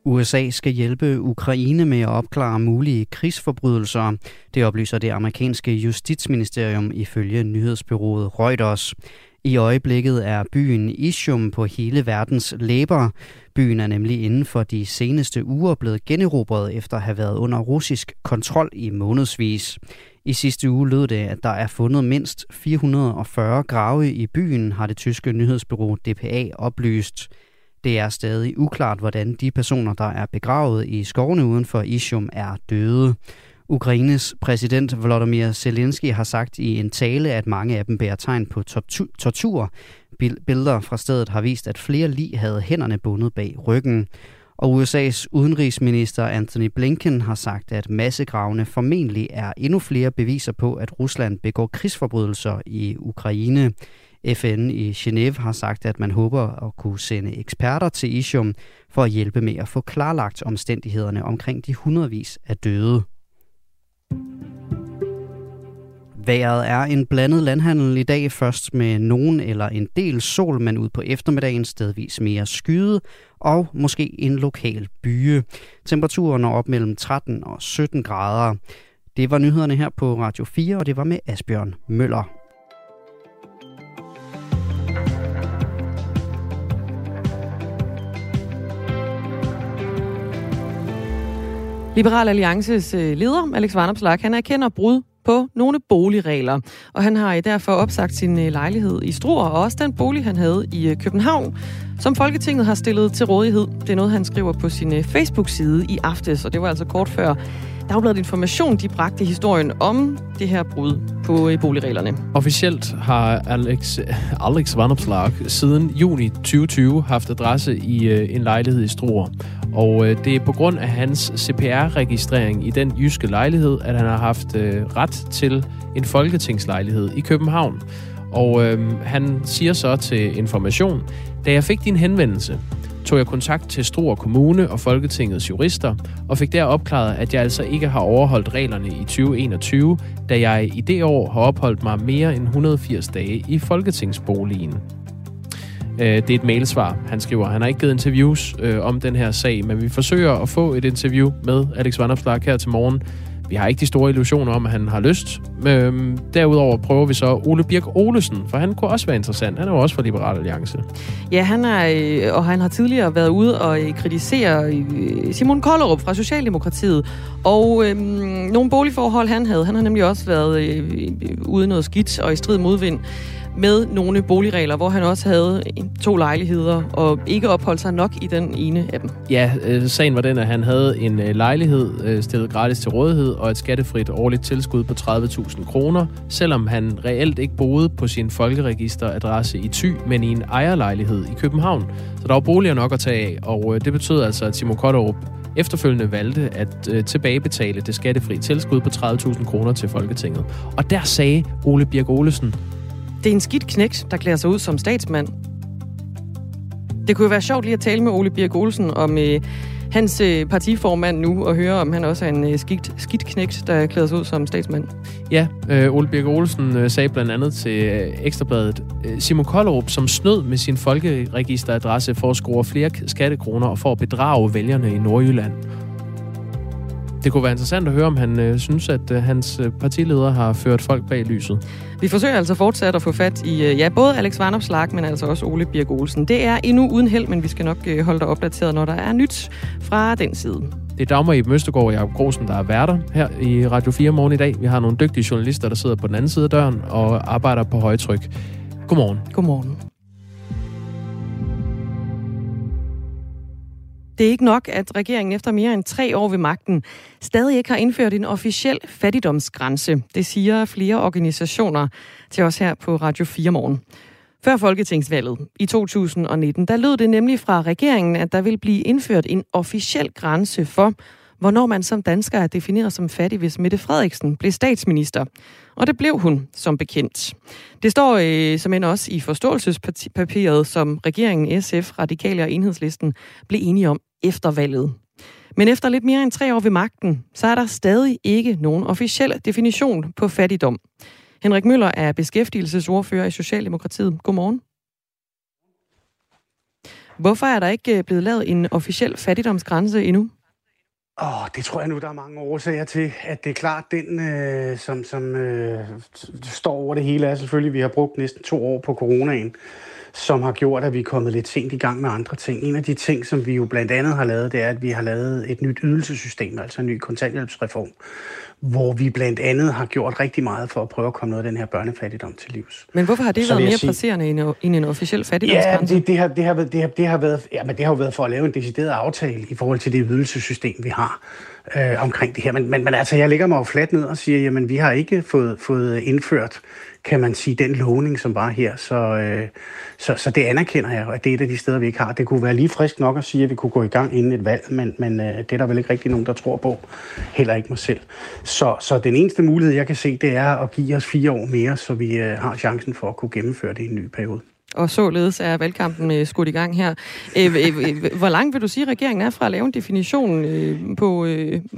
Speaker 10: USA skal hjælpe Ukraine med at opklare mulige krigsforbrydelser. Det oplyser det amerikanske justitsministerium ifølge nyhedsbyrået Reuters. I øjeblikket er byen Ishum på hele verdens læber. Byen er nemlig inden for de seneste uger blevet generobret efter at have været under russisk kontrol i månedsvis. I sidste uge lød det, at der er fundet mindst 440 grave i byen, har det tyske nyhedsbureau DPA oplyst. Det er stadig uklart, hvordan de personer, der er begravet i skovene uden for Ishum, er døde. Ukraines præsident Volodymyr Zelensky har sagt i en tale, at mange af dem bærer tegn på tortur. Billeder fra stedet har vist, at flere lig havde hænderne bundet bag ryggen. Og USA's udenrigsminister Anthony Blinken har sagt, at massegravene formentlig er endnu flere beviser på, at Rusland begår krigsforbrydelser i Ukraine. FN i Genève har sagt, at man håber at kunne sende eksperter til Ishum for at hjælpe med at få klarlagt omstændighederne omkring de hundredvis af døde. Vejret er en blandet landhandel i dag, først med nogen eller en del sol, men ud på eftermiddagen stedvis mere skyde og måske en lokal byge. Temperaturen er op mellem 13 og 17 grader. Det var nyhederne her på Radio 4, og det var med Asbjørn Møller.
Speaker 2: Liberal Alliances øh, leder, Alex Varnopslag, han erkender brud på nogle boligregler. Og han har øh, derfor opsagt sin øh, lejlighed i Struer, og også den bolig, han havde i København, som Folketinget har stillet til rådighed. Det er noget, han skriver på sin Facebook-side i aftes, og det var altså kort før Dagbladet Information, de bragte historien om det her brud på boligreglerne.
Speaker 1: Officielt har Alex, Alex Vanopslag siden juni 2020 haft adresse i en lejlighed i Struer. Og øh, det er på grund af hans CPR-registrering i den jyske lejlighed, at han har haft øh, ret til en folketingslejlighed i København. Og øh, han siger så til Information, da jeg fik din henvendelse, tog jeg kontakt til Struer Kommune og Folketingets jurister, og fik der opklaret, at jeg altså ikke har overholdt reglerne i 2021, da jeg i det år har opholdt mig mere end 180 dage i Folketingsboligen. Øh, det er et mailsvar, han skriver. Han har ikke givet interviews øh, om den her sag, men vi forsøger at få et interview med Alex Vanopslagh her til morgen. Vi har ikke de store illusioner om, at han har lyst. Øhm, derudover prøver vi så Ole Birk Olesen, for han kunne også være interessant. Han er jo også fra Liberal Alliance.
Speaker 2: Ja, han er, øh, og han har tidligere været ude og øh, kritisere øh, Simon Kollerup fra Socialdemokratiet. Og øhm, nogle boligforhold, han havde. Han har nemlig også været øh, ude noget skidt og i strid modvind med nogle boligregler, hvor han også havde to lejligheder og ikke opholdt sig nok i den ene af dem.
Speaker 1: Ja, øh, sagen var den, at han havde en øh, lejlighed øh, stillet gratis til rådighed og et skattefrit årligt tilskud på 30.000 kroner, selvom han reelt ikke boede på sin folkeregisteradresse i Thy, men i en ejerlejlighed i København. Så der var boliger nok at tage af, og øh, det betød altså, at Timo Kotterup efterfølgende valgte at øh, tilbagebetale det skattefri tilskud på 30.000 kroner til Folketinget. Og der sagde Ole Birk Olesen,
Speaker 2: det er en skidt knægt, der klæder sig ud som statsmand. Det kunne jo være sjovt lige at tale med Ole Birk Olsen om øh, hans øh, partiformand nu, og høre, om han også er en øh, skidt, skidt knægt, der klæder sig ud som statsmand.
Speaker 1: Ja, øh, Ole Birk Olsen øh, sagde blandt andet til øh, Ekstrabladet, øh, Simon Kollerup, som snød med sin folkeregisteradresse for at score flere skattekroner og for at bedrage vælgerne i Nordjylland. Det kunne være interessant at høre, om han øh, synes, at øh, hans øh, partileder har ført folk bag lyset.
Speaker 2: Vi forsøger altså fortsat at få fat i øh, ja, både Alex Varnopslag, men altså også Ole Birk Olsen. Det er endnu uden held, men vi skal nok øh, holde dig opdateret, når der er nyt fra den side.
Speaker 1: Det er Dagmar i Møstegård og Jacob Grosen, der er værter her i Radio 4 morgen i dag. Vi har nogle dygtige journalister, der sidder på den anden side af døren og arbejder på højtryk. Godmorgen.
Speaker 2: Godmorgen. Det er ikke nok, at regeringen efter mere end tre år ved magten stadig ikke har indført en officiel fattigdomsgrænse. Det siger flere organisationer til os her på Radio 4 morgen. Før folketingsvalget i 2019, der lød det nemlig fra regeringen, at der vil blive indført en officiel grænse for, hvornår man som dansker er defineret som fattig, hvis Mette Frederiksen blev statsminister. Og det blev hun, som bekendt. Det står øh, som end også i forståelsespapiret, som regeringen, SF, Radikale og Enhedslisten blev enige om efter valget. Men efter lidt mere end tre år ved magten, så er der stadig ikke nogen officiel definition på fattigdom. Henrik Møller er beskæftigelsesordfører i Socialdemokratiet. Godmorgen. Hvorfor er der ikke øh, blevet lavet en officiel fattigdomsgrænse endnu?
Speaker 12: Oh, det tror jeg nu, der er mange årsager til. At det er klart, den, øh, som, som øh, står over det hele, er selvfølgelig, at vi har brugt næsten to år på coronaen som har gjort, at vi er kommet lidt sent i gang med andre ting. En af de ting, som vi jo blandt andet har lavet, det er, at vi har lavet et nyt ydelsessystem, altså en ny kontanthjælpsreform, hvor vi blandt andet har gjort rigtig meget for at prøve at komme noget af den her børnefattigdom til livs.
Speaker 2: Men hvorfor har det Så været mere sige, presserende end, end en officiel fattigdomsgrænse?
Speaker 12: Ja, det, det, har, det, har, det, har, det, har været, ja, men det har jo været for at lave en decideret aftale i forhold til det ydelsessystem, vi har øh, omkring det her. Men, men, men altså, jeg ligger mig jo fladt ned og siger, jamen, vi har ikke fået, fået indført kan man sige, den lovning, som var her. Så, øh, så, så det anerkender jeg, at det er et af de steder, vi ikke har. Det kunne være lige frisk nok at sige, at vi kunne gå i gang inden et valg, men, men øh, det er der vel ikke rigtig nogen, der tror på. Heller ikke mig selv. Så, så den eneste mulighed, jeg kan se, det er at give os fire år mere, så vi øh, har chancen for at kunne gennemføre det i en ny periode.
Speaker 2: Og således er valgkampen øh, skudt i gang her. Øh, øh, hvor langt vil du sige, at regeringen er fra at lave en definition på,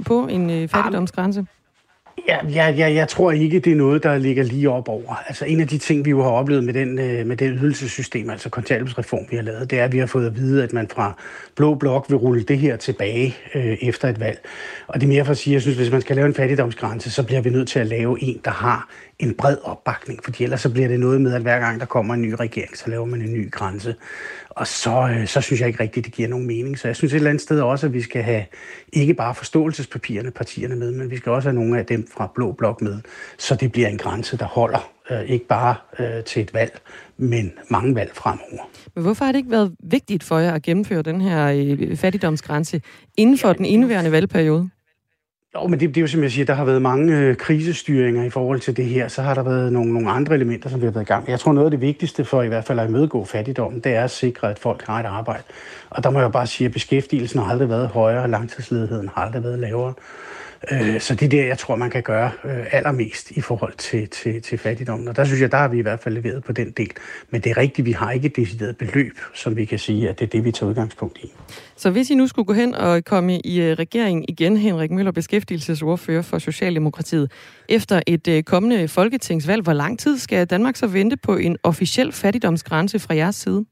Speaker 2: på en fattigdomsgrænse?
Speaker 12: Ja, ja, ja, jeg tror ikke, det er noget, der ligger lige op over. Altså en af de ting, vi jo har oplevet med, den, øh, med det ydelsessystem, altså kontanthjælpsreform, vi har lavet, det er, at vi har fået at vide, at man fra Blå Blok vil rulle det her tilbage øh, efter et valg. Og det er mere for at sige, at jeg synes, hvis man skal lave en fattigdomsgrænse, så bliver vi nødt til at lave en, der har en bred opbakning, fordi ellers så bliver det noget med, at hver gang der kommer en ny regering, så laver man en ny grænse. Og så, øh, så synes jeg ikke rigtigt, det giver nogen mening. Så jeg synes et eller andet sted også, at vi skal have ikke bare forståelsespapirerne, partierne med, men vi skal også have nogle af dem fra Blå Blok med, så det bliver en grænse, der holder øh, ikke bare øh, til et valg, men mange valg fremover.
Speaker 2: Men hvorfor har det ikke været vigtigt for jer at gennemføre den her fattigdomsgrænse inden for ja, den indeværende valgperiode?
Speaker 12: Jo, men det, det er jo som jeg siger, der har været mange øh, krisestyringer i forhold til det her. Så har der været nogle, nogle andre elementer, som vi har været i gang med. Jeg tror, noget af det vigtigste for i hvert fald at imødegå fattigdom, det er at sikre, at folk har et arbejde. Og der må jeg bare sige, at beskæftigelsen har aldrig været højere, og langtidsledigheden har aldrig været lavere. Øh, så det er det, jeg tror, man kan gøre øh, allermest i forhold til, til, til fattigdommen. Og der synes jeg, der har vi i hvert fald leveret på den del. Men det er rigtigt, vi har ikke et decideret beløb, som vi kan sige, at det er det, vi tager udgangspunkt i.
Speaker 2: Så hvis I nu skulle gå hen og komme i øh, regeringen igen, Henrik Møller, beskæftigelsesordfører for Socialdemokratiet, efter et øh, kommende folketingsvalg, hvor lang tid skal Danmark så vente på en officiel fattigdomsgrænse fra jeres side?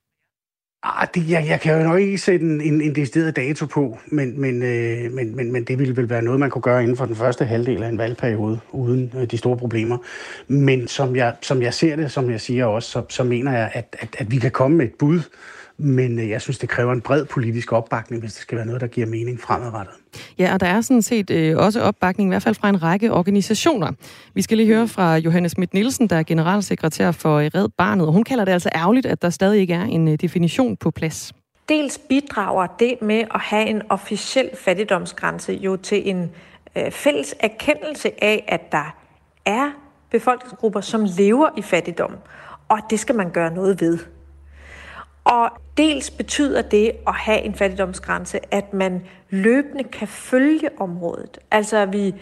Speaker 12: Ah, det, jeg, jeg kan jo nok ikke sætte en, en, en decideret dato på, men, men, øh, men, men, men det ville vel være noget, man kunne gøre inden for den første halvdel af en valgperiode, uden øh, de store problemer. Men som jeg, som jeg ser det, som jeg siger også, så, så mener jeg, at, at, at vi kan komme med et bud, men øh, jeg synes, det kræver en bred politisk opbakning, hvis det skal være noget, der giver mening fremadrettet.
Speaker 2: Ja, og der er sådan set øh, også opbakning, i hvert fald fra en række organisationer. Vi skal lige høre fra Johannes Schmidt Nielsen, der er generalsekretær for Red Barnet, og hun kalder det altså ærgerligt, at der stadig ikke er en øh, definition på plads.
Speaker 13: Dels bidrager det med at have en officiel fattigdomsgrænse jo til en øh, fælles erkendelse af, at der er befolkningsgrupper, som lever i fattigdom, og det skal man gøre noget ved. Og dels betyder det at have en fattigdomsgrænse, at man løbende kan følge området. Altså at vi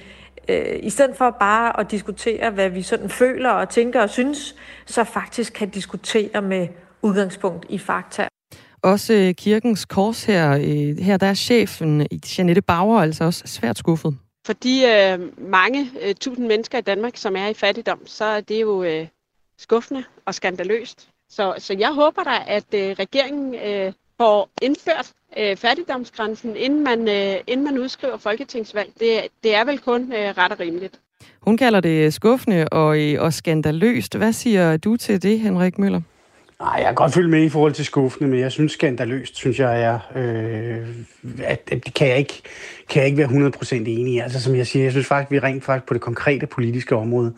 Speaker 13: øh, i stedet for bare at diskutere, hvad vi sådan føler og tænker og synes, så faktisk kan diskutere med udgangspunkt i fakta.
Speaker 2: Også øh, kirkens kors her, øh, her der er chefen, Janette Bauer, altså også svært skuffet.
Speaker 14: For de øh, mange øh, tusind mennesker i Danmark, som er i fattigdom, så er det jo øh, skuffende og skandaløst. Så, så jeg håber da, at øh, regeringen øh, får indført øh, fattigdomsgrænsen, inden man, øh, inden man udskriver folketingsvalg. Det, det er vel kun øh, ret og rimeligt.
Speaker 2: Hun kalder det skuffende og, øh, og skandaløst. Hvad siger du til det, Henrik Møller?
Speaker 12: Nej, jeg kan godt følge med i forhold til skuffende, men jeg synes skandaløst, synes jeg er, øh, at, at det kan jeg, ikke, kan jeg ikke være 100% enig i. Altså som jeg siger, jeg synes faktisk, at vi rent faktisk på det konkrete politiske område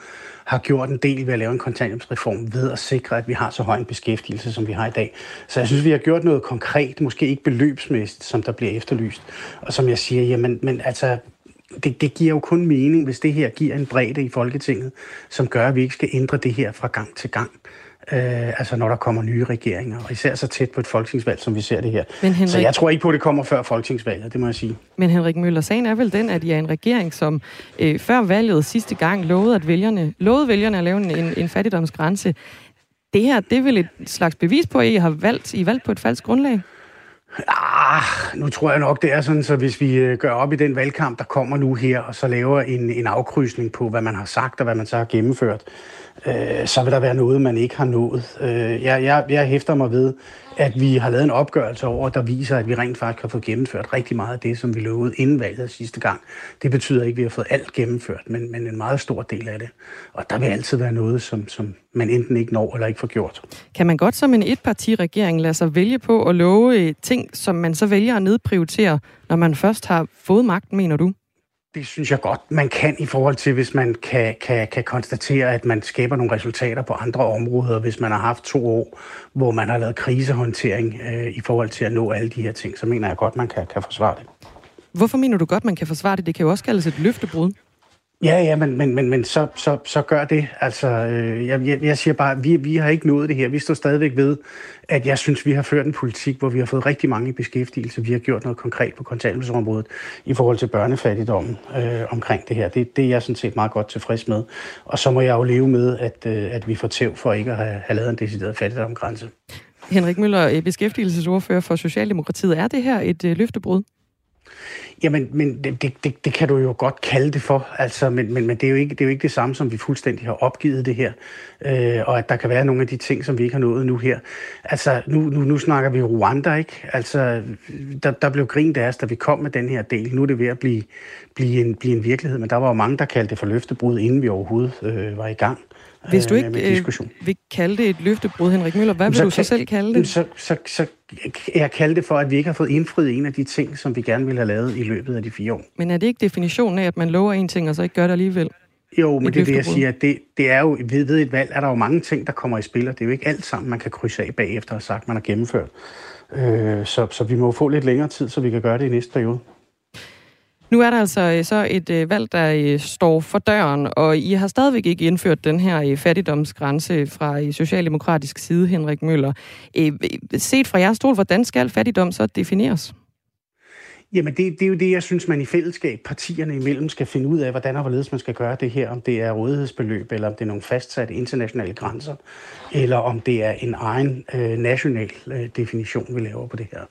Speaker 12: har gjort en del ved at lave en kontanthjælpsreform ved at sikre, at vi har så høj en beskæftigelse, som vi har i dag. Så jeg synes, vi har gjort noget konkret, måske ikke beløbsmæssigt, som der bliver efterlyst. Og som jeg siger, jamen, men altså, det, det giver jo kun mening, hvis det her giver en bredde i Folketinget, som gør, at vi ikke skal ændre det her fra gang til gang øh, altså når der kommer nye regeringer, og især så tæt på et folketingsvalg, som vi ser det her. Men Henrik, så jeg tror ikke på, at det kommer før folketingsvalget, det må jeg sige.
Speaker 2: Men Henrik Møller, sagen er vel den, at I er en regering, som øh, før valget sidste gang lovede, at vælgerne, lovede vælgerne at lave en, en fattigdomsgrænse. Det her, det er vel et slags bevis på, at I har valgt, I valgt på et falsk grundlag?
Speaker 12: Ah, nu tror jeg nok, det er sådan, så hvis vi øh, gør op i den valgkamp, der kommer nu her, og så laver en, en afkrydsning på, hvad man har sagt og hvad man så har gennemført, øh, så vil der være noget, man ikke har nået. Øh, jeg, jeg, jeg hæfter mig ved, at vi har lavet en opgørelse over, der viser, at vi rent faktisk har fået gennemført rigtig meget af det, som vi lovede inden valget sidste gang. Det betyder ikke, at vi har fået alt gennemført, men, men en meget stor del af det. Og der vil altid være noget, som, som man enten ikke når eller ikke får gjort.
Speaker 2: Kan man godt som en etpartiregering lade sig vælge på at love øh, ting, som man så vælger at nedprioritere, når man først har fået magten, mener du?
Speaker 12: Det synes jeg godt, man kan i forhold til, hvis man kan, kan, kan konstatere, at man skaber nogle resultater på andre områder, hvis man har haft to år, hvor man har lavet krisehåndtering øh, i forhold til at nå alle de her ting, så mener jeg godt, man kan, kan forsvare det.
Speaker 2: Hvorfor mener du godt, man kan forsvare det? Det kan jo også kaldes et løftebrud.
Speaker 12: Ja, ja, men, men, men, men så, så, så gør det. Altså, øh, jeg, jeg siger bare, vi, vi har ikke nået det her. Vi står stadigvæk ved, at jeg synes, vi har ført en politik, hvor vi har fået rigtig mange i beskæftigelse. Vi har gjort noget konkret på kontanthjælpsområdet i forhold til børnefattigdommen øh, omkring det her. Det, det er jeg sådan set meget godt tilfreds med. Og så må jeg jo leve med, at, øh, at vi får tæv for ikke at have, have lavet en decideret fattigdomsgrænse.
Speaker 2: Henrik Møller, øh, beskæftigelsesordfører for Socialdemokratiet. Er det her et øh, løftebrud?
Speaker 12: Jamen, men det, det, det, kan du jo godt kalde det for, altså, men, men, men det, er jo ikke, det er jo ikke det samme, som vi fuldstændig har opgivet det her, øh, og at der kan være nogle af de ting, som vi ikke har nået nu her. Altså, nu, nu, nu snakker vi Rwanda, ikke? Altså, der, der blev grint af os, da vi kom med den her del. Nu er det ved at blive, blive, en, blive en virkelighed, men der var jo mange, der kaldte det for løftebrud, inden vi overhovedet øh, var i gang.
Speaker 2: Hvis du ikke øh, vil kalde det et løftebrud, Henrik Møller, hvad vil så du så selv kalde det?
Speaker 12: Så, så, så jeg kalder det for, at vi ikke har fået indfriet en af de ting, som vi gerne ville have lavet i løbet af de fire år.
Speaker 2: Men er det ikke definitionen af, at man lover en ting, og så ikke gør det alligevel?
Speaker 12: Jo, men det er det, jeg siger. Det, det er jo, ved, ved et valg er der jo mange ting, der kommer i spil, og det er jo ikke alt sammen, man kan krydse af bagefter og sagt, man har gennemført. Øh, så, så vi må få lidt længere tid, så vi kan gøre det i næste periode.
Speaker 2: Nu er der altså øh, så et øh, valg, der øh, står for døren, og I har stadigvæk ikke indført den her øh, fattigdomsgrænse fra øh, socialdemokratisk side, Henrik Møller. Set fra jeres stol, hvordan skal fattigdom så defineres?
Speaker 12: Jamen, det, det er jo det, jeg synes, man i fællesskab, partierne imellem, skal finde ud af, hvordan og hvorledes man skal gøre det her. Om det er rådighedsbeløb, eller om det er nogle fastsatte internationale grænser, eller om det er en egen øh, national øh, definition, vi laver på det her.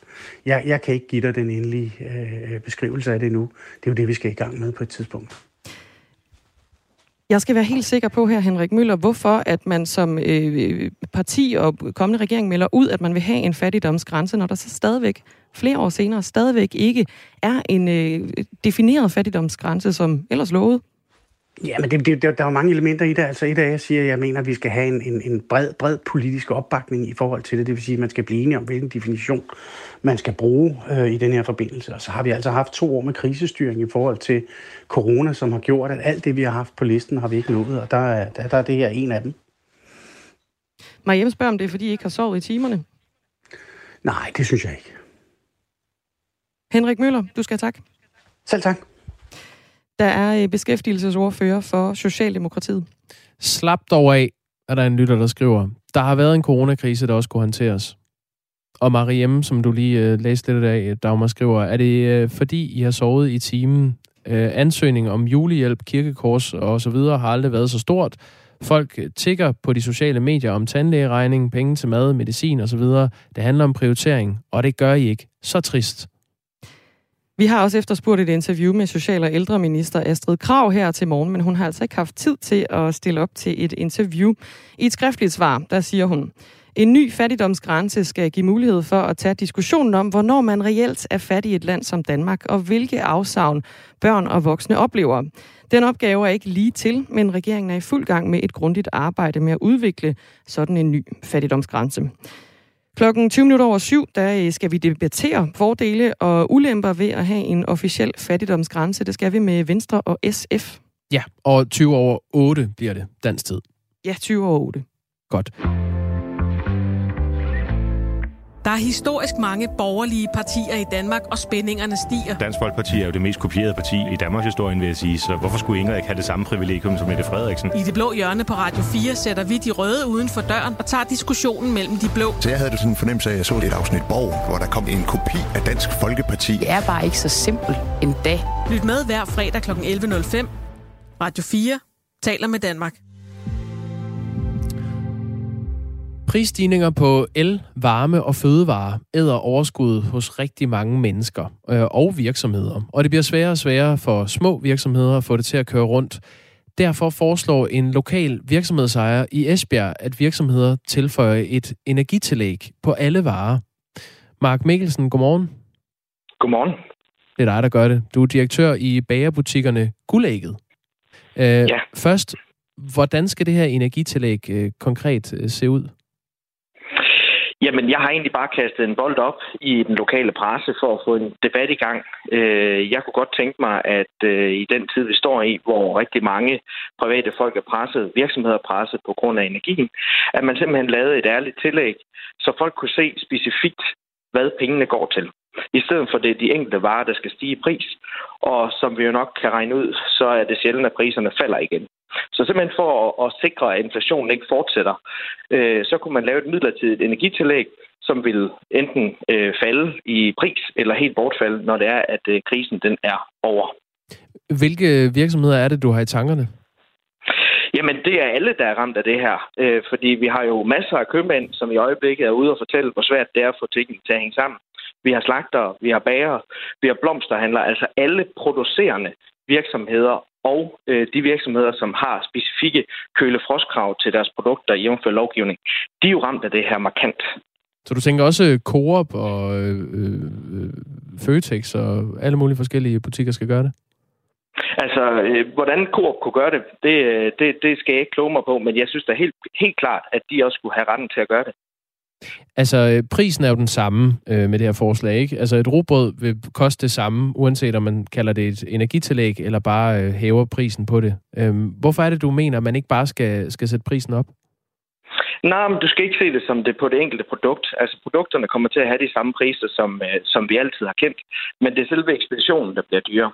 Speaker 12: Jeg, jeg kan ikke give dig den endelige øh, beskrivelse af det nu. Det er jo det, vi skal i gang med på et tidspunkt.
Speaker 2: Jeg skal være helt sikker på her, Henrik Møller, hvorfor at man som øh, øh parti og kommende regering melder ud, at man vil have en fattigdomsgrænse, når der så stadigvæk flere år senere stadigvæk ikke er en øh, defineret fattigdomsgrænse, som ellers lovet.
Speaker 12: Ja, men det, det, der, er mange elementer i det. Altså et af jer siger, at jeg mener, at vi skal have en, en, en bred, bred politisk opbakning i forhold til det. Det vil sige, at man skal blive enige om, hvilken definition man skal bruge øh, i den her forbindelse. Og så har vi altså haft to år med krisestyring i forhold til corona, som har gjort, at alt det, vi har haft på listen, har vi ikke nået. Og der er, der, der er det her en af dem.
Speaker 2: Mariam spørger, om det er, fordi I ikke har sovet i timerne.
Speaker 12: Nej, det synes jeg ikke.
Speaker 2: Henrik Møller, du skal have tak.
Speaker 12: Selv tak.
Speaker 2: Der er øh, beskæftigelsesordfører for Socialdemokratiet.
Speaker 1: Slap dog af, er der en lytter, der skriver. Der har været en coronakrise, der også kunne håndteres. Og Mariem, som du lige øh, læste lidt af, Dagmar skriver, er det øh, fordi, I har sovet i timen? Øh, ansøgning om julehjælp, kirkekors og så videre har aldrig været så stort. Folk tigger på de sociale medier om tandlægeregning, penge til mad, medicin osv. Det handler om prioritering, og det gør I ikke. Så trist.
Speaker 2: Vi har også efterspurgt et interview med Social- og ældreminister Astrid Krav her til morgen, men hun har altså ikke haft tid til at stille op til et interview. I et skriftligt svar, der siger hun, en ny fattigdomsgrænse skal give mulighed for at tage diskussionen om, hvornår man reelt er fattig i et land som Danmark, og hvilke afsavn børn og voksne oplever. Den opgave er ikke lige til, men regeringen er i fuld gang med et grundigt arbejde med at udvikle sådan en ny fattigdomsgrænse. Klokken 20 minutter over syv, der øh, skal vi debattere fordele og ulemper ved at have en officiel fattigdomsgrænse. Det skal vi med Venstre og SF.
Speaker 1: Ja, og 20 over 8 bliver det dansk tid.
Speaker 2: Ja, 20 over 8.
Speaker 1: Godt.
Speaker 15: Der er historisk mange borgerlige partier i Danmark, og spændingerne stiger.
Speaker 16: Dansk Folkeparti er jo det mest kopierede parti i Danmarks historie, vil jeg sige, så hvorfor skulle Ingrid ikke have det samme privilegium som Mette Frederiksen?
Speaker 15: I det blå hjørne på Radio 4 sætter vi de røde uden for døren og tager diskussionen mellem de blå.
Speaker 17: Så jeg havde det sådan en fornemmelse af, at jeg så et afsnit Borg, hvor der kom en kopi af Dansk Folkeparti.
Speaker 18: Det er bare ikke så simpelt endda.
Speaker 15: Lyt med hver fredag kl. 11.05. Radio 4 taler med Danmark.
Speaker 1: Prisstigninger på el, varme og fødevarer æder overskud hos rigtig mange mennesker øh, og virksomheder. Og det bliver sværere og sværere for små virksomheder at få det til at køre rundt. Derfor foreslår en lokal virksomhedsejer i Esbjerg, at virksomheder tilføjer et energitillæg på alle varer. Mark Mikkelsen, godmorgen.
Speaker 19: Godmorgen.
Speaker 1: Det er dig, der gør det. Du er direktør i bagerbutikkerne Guldægget. Øh, ja. Først, hvordan skal det her energitillæg øh, konkret øh, se ud?
Speaker 19: Jamen, jeg har egentlig bare kastet en bold op i den lokale presse for at få en debat i gang. Øh, jeg kunne godt tænke mig, at øh, i den tid, vi står i, hvor rigtig mange private folk er presset, virksomheder er presset på grund af energien, at man simpelthen lavede et ærligt tillæg, så folk kunne se specifikt, hvad pengene går til. I stedet for det er de enkelte varer, der skal stige i pris. Og som vi jo nok kan regne ud, så er det sjældent, at priserne falder igen. Så simpelthen for at, at sikre, at inflationen ikke fortsætter, øh, så kunne man lave et midlertidigt energitillæg, som vil enten øh, falde i pris eller helt bortfalde, når det er, at øh, krisen den er over.
Speaker 1: Hvilke virksomheder er det, du har i tankerne?
Speaker 19: Jamen, det er alle, der er ramt af det her. Øh, fordi vi har jo masser af købmænd, som i øjeblikket er ude og fortælle, hvor svært det er at få tingene til at hænge sammen. Vi har slagter, vi har bager, vi har blomsterhandlere, altså alle producerende virksomheder og øh, de virksomheder, som har specifikke kølefrostkrav til deres produkter i jævnfør lovgivning, de er jo ramt af det her markant.
Speaker 1: Så du tænker også øh, Coop og øh, øh, øh, Føtex og alle mulige forskellige butikker skal gøre det?
Speaker 19: Altså, øh, hvordan Coop kunne gøre det, det, det, det skal jeg ikke kloge mig på, men jeg synes da helt, helt klart, at de også skulle have retten til at gøre det.
Speaker 1: Altså, øh, prisen er jo den samme øh, med det her forslag, ikke? Altså, et rugbrød vil koste det samme, uanset om man kalder det et energitillæg, eller bare øh, hæver prisen på det. Øhm, hvorfor er det, du mener, at man ikke bare skal, skal sætte prisen op?
Speaker 19: Nej, men du skal ikke se det som det på det enkelte produkt. Altså, produkterne kommer til at have de samme priser, som, øh, som vi altid har kendt, men det er selve ekspeditionen, der bliver dyrere.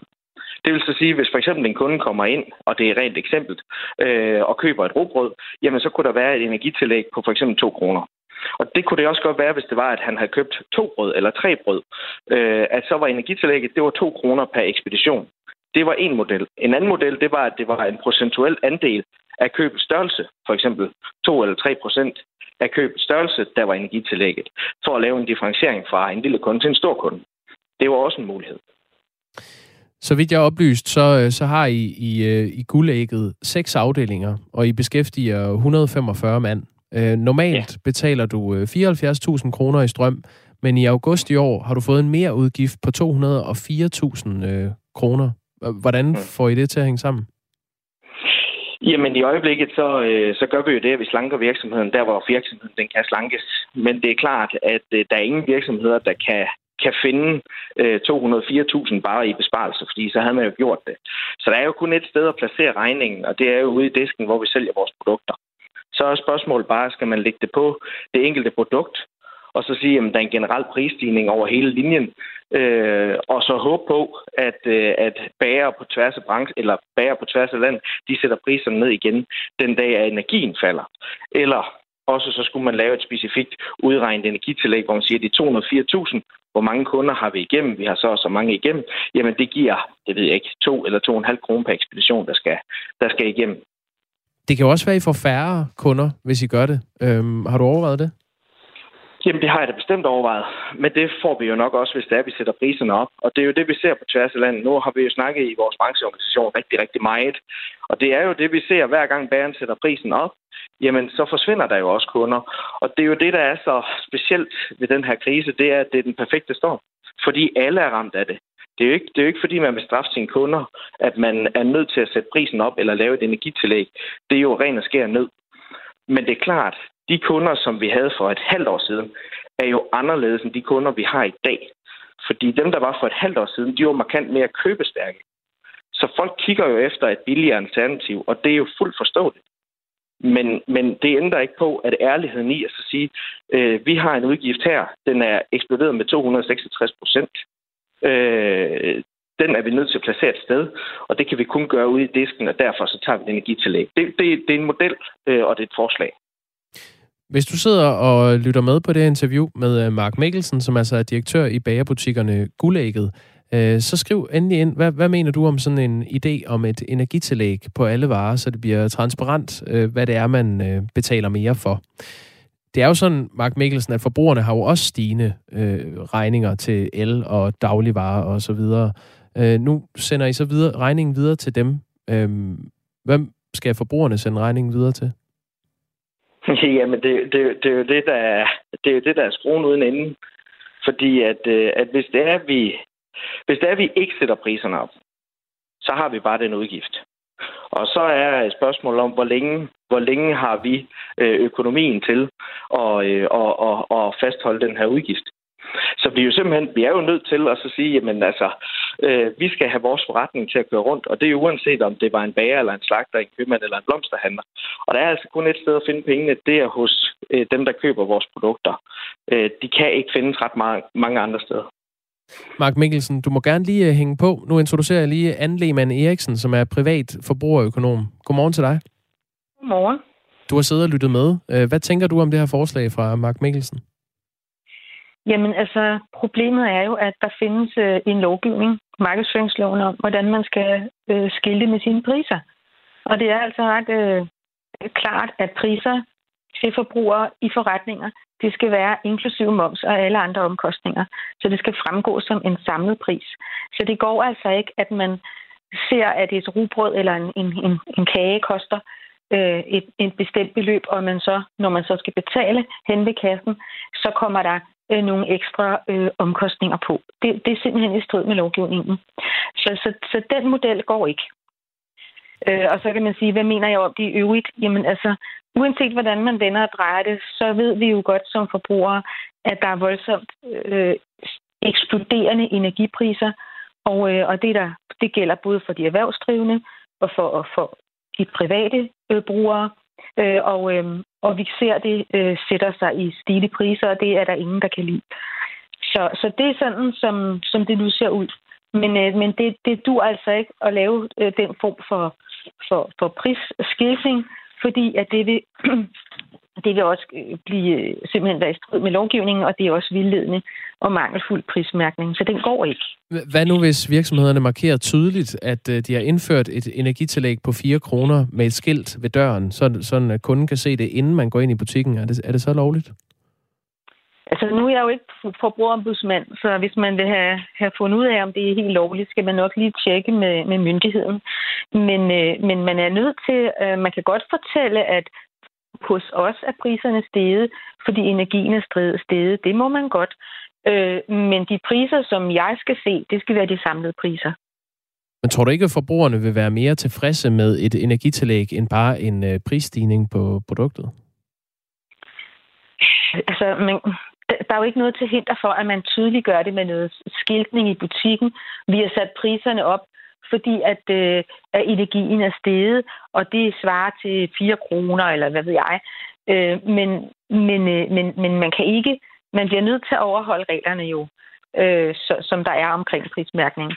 Speaker 19: Det vil så sige, hvis for eksempel en kunde kommer ind, og det er rent eksempel, øh, og køber et råbrød, jamen så kunne der være et energitillæg på for eksempel 2 kroner. Og det kunne det også godt være, hvis det var, at han havde købt to brød eller tre brød. Øh, at så var energitillægget, det var 2 kroner per ekspedition. Det var en model. En anden model, det var, at det var en procentuel andel af købets størrelse. For eksempel 2 eller 3 procent af købets størrelse, der var energitillægget. For at lave en differentiering fra en lille kunde til en stor kunde. Det var også en mulighed.
Speaker 1: Så vidt jeg er oplyst, så, så har I i, øh, i guldægget seks afdelinger, og I beskæftiger 145 mand. Øh, normalt ja. betaler du 74.000 kroner i strøm, men i august i år har du fået en mere udgift på 204.000 øh, kroner. Hvordan mm. får I det til at hænge sammen?
Speaker 19: Jamen i øjeblikket, så, øh, så gør vi jo det, at vi slanker virksomheden der, hvor virksomheden den kan slankes. Men det er klart, at øh, der er ingen virksomheder, der kan kan finde øh, 204.000 bare i besparelser, fordi så havde man jo gjort det. Så der er jo kun et sted at placere regningen, og det er jo ude i disken, hvor vi sælger vores produkter. Så er spørgsmålet bare, skal man lægge det på det enkelte produkt, og så sige, at der er en generel prisstigning over hele linjen, øh, og så håbe på, at, øh, at bager på tværs af branche, eller bager på tværs af land, de sætter priserne ned igen den dag, at energien falder. Eller også så skulle man lave et specifikt udregnet energitillæg, hvor man siger, at de 204.000, hvor mange kunder har vi igennem, vi har så så mange igennem, jamen det giver, det ved jeg ikke, to eller to og en halv kroner per ekspedition, der skal, der skal igennem.
Speaker 1: Det kan jo også være, at I får færre kunder, hvis I gør det. Øhm, har du overvejet det?
Speaker 19: Jamen, det har jeg da bestemt overvejet. Men det får vi jo nok også, hvis det er, at vi sætter priserne op. Og det er jo det, vi ser på tværs af landet. Nu har vi jo snakket i vores brancheorganisation rigtig, rigtig meget. Og det er jo det, vi ser hver gang bæren sætter prisen op. Jamen, så forsvinder der jo også kunder. Og det er jo det, der er så specielt ved den her krise, det er, at det er den perfekte storm. Fordi alle er ramt af det. Det er, jo ikke, det er jo ikke, fordi man vil straffe sine kunder, at man er nødt til at sætte prisen op eller lave et energitillæg. Det er jo ren og skær ned. Men det er klart, de kunder, som vi havde for et halvt år siden, er jo anderledes end de kunder, vi har i dag. Fordi dem, der var for et halvt år siden, de var markant mere købestærke. Så folk kigger jo efter et billigere alternativ, og det er jo fuldt forståeligt. Men, men det ændrer ikke på, at ærligheden i at sige, øh, vi har en udgift her, den er eksploderet med 266 procent. Øh, den er vi nødt til at placere et sted, og det kan vi kun gøre ude i disken, og derfor så tager vi et energitillæg. Det, det, det er en model, øh, og det er et forslag.
Speaker 1: Hvis du sidder og lytter med på det interview med øh, Mark Mikkelsen, som altså er direktør i bagerbutikkerne Guldægget, øh, så skriv endelig ind, hvad, hvad mener du om sådan en idé om et energitillæg på alle varer, så det bliver transparent, øh, hvad det er, man øh, betaler mere for. Det er jo sådan, Mark Mikkelsen, at forbrugerne har jo også stigende øh, regninger til el og dagligvarer og så videre. Øh, nu sender I så videre, regningen videre til dem. Øh, hvem skal forbrugerne sende regningen videre til?
Speaker 19: Jamen, det, det, det, er jo det, der er, det er jo det, der er skruen uden ende. Fordi at, øh, at hvis, det er, vi, hvis det er, vi ikke sætter priserne op, så har vi bare den udgift. Og så er spørgsmålet om, hvor længe, hvor længe har vi øh, økonomien til at, øh, at, at, at fastholde den her udgift. Så vi er jo simpelthen, vi er jo nødt til at så sige, jamen altså, øh, vi skal have vores forretning til at køre rundt, og det er jo uanset om det var en bager eller en slagter, en købmand eller en blomsterhandler. Og der er altså kun et sted at finde pengene, det er hos øh, dem, der køber vores produkter. Øh, de kan ikke findes ret mange, mange andre steder.
Speaker 1: Mark Mikkelsen, du må gerne lige øh, hænge på. Nu introducerer jeg lige Anne Lehmann Eriksen, som er privat forbrugerøkonom. Godmorgen til dig.
Speaker 20: Godmorgen.
Speaker 1: Du har siddet og lyttet med. Øh, hvad tænker du om det her forslag fra Mark Mikkelsen?
Speaker 20: Jamen altså, problemet er jo, at der findes øh, en lovgivning, markedsføringsloven, om, hvordan man skal øh, skilte med sine priser. Og det er altså ret øh, klart, at priser til forbrugere i forretninger, det skal være inklusive moms og alle andre omkostninger. Så det skal fremgå som en samlet pris. Så det går altså ikke, at man ser, at et rugbrød eller en, en, en, en kage koster øh, et, et bestemt beløb, og man så, når man så skal betale hen ved kassen, så kommer der øh, nogle ekstra øh, omkostninger på. Det, det er simpelthen i strid med lovgivningen. Så, så, så den model går ikke. Øh, og så kan man sige, hvad mener jeg om det i øvrigt? Jamen altså, uanset hvordan man vender og drejer det, så ved vi jo godt som forbrugere, at der er voldsomt øh, eksploderende energipriser, og, øh, og det, der, det gælder både for de erhvervsdrivende og for, for de private øh, brugere. Øh, og, øh, og vi ser, at det øh, sætter sig i stigende priser, og det er der ingen, der kan lide. Så, så det er sådan, som, som det nu ser ud. Men, øh, men det, det dur altså ikke at lave øh, den form for, for, for prisskilsing, fordi at det vil, det vil også øh, blive øh, simpelthen være i strid med lovgivningen, og det er også vildledende og mangelfuld prismærkning, så den går ikke.
Speaker 1: Hvad nu, hvis virksomhederne markerer tydeligt, at øh, de har indført et energitillæg på 4 kroner med et skilt ved døren, sådan, sådan at kunden kan se det, inden man går ind i butikken? Er det, er det så lovligt?
Speaker 20: Altså, nu er jeg jo ikke forbrugerombudsmand, så hvis man vil have, have fundet ud af, om det er helt lovligt, skal man nok lige tjekke med, med myndigheden. Men, øh, men man er nødt til, øh, man kan godt fortælle, at hos os er priserne steget, fordi energien er steget. Det må man godt. Øh, men de priser, som jeg skal se, det skal være de samlede priser.
Speaker 1: Men tror du ikke, at forbrugerne vil være mere tilfredse med et energitillæg end bare en øh, prisstigning på produktet?
Speaker 20: Altså, men der er jo ikke noget til hinder for, at man tydeligt gør det med noget skiltning i butikken. Vi har sat priserne op, fordi at, øh, at energien er steget, og det svarer til 4 kroner, eller hvad ved jeg. Øh, men, men, øh, men, men man kan ikke, man bliver nødt til at overholde reglerne jo, øh, så, som der er omkring prismærkning.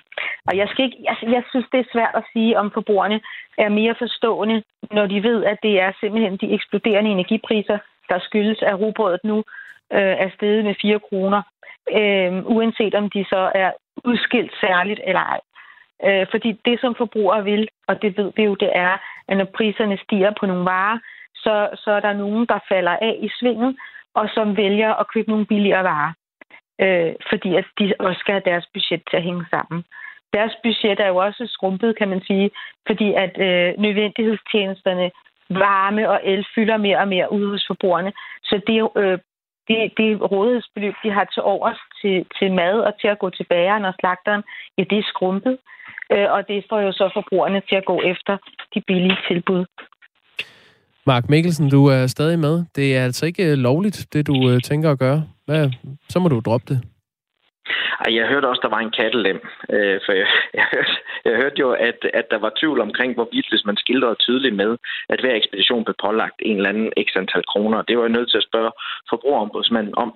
Speaker 20: Og jeg, skal ikke, jeg, jeg synes, det er svært at sige, om forbrugerne er mere forstående, når de ved, at det er simpelthen de eksploderende energipriser, der skyldes, at rugbrødet nu øh, er steget med 4 kroner, øh, uanset om de så er udskilt særligt eller ej. Øh, fordi det, som forbrugere vil, og det ved vi jo, det er, at når priserne stiger på nogle varer, så, så er der nogen, der falder af i svinget, og som vælger at købe nogle billigere varer. Øh, fordi at de også skal have deres budget til at hænge sammen. Deres budget er jo også skrumpet, kan man sige, fordi at øh, nødvendighedstjenesterne, varme og el fylder mere og mere ud hos forbrugerne. Så det, øh, det, det rådighedsbeløb, de har til overs til, til mad og til at gå til bageren og slagteren, ja, det er skrumpet. Øh, og det får jo så forbrugerne til at gå efter de billige tilbud.
Speaker 1: Mark Mikkelsen, du er stadig med. Det er altså ikke øh, lovligt, det du øh, tænker at gøre. Hvad? Så må du droppe det.
Speaker 19: Ej, jeg hørte også, der var en kattelem. Øh, for jeg, jeg, hørte, jeg hørte jo, at, at der var tvivl omkring, hvorvidt hvis man skildrede tydeligt med, at hver ekspedition blev pålagt en eller anden x antal kroner. Det var jeg nødt til at spørge forbrugerombudsmanden om.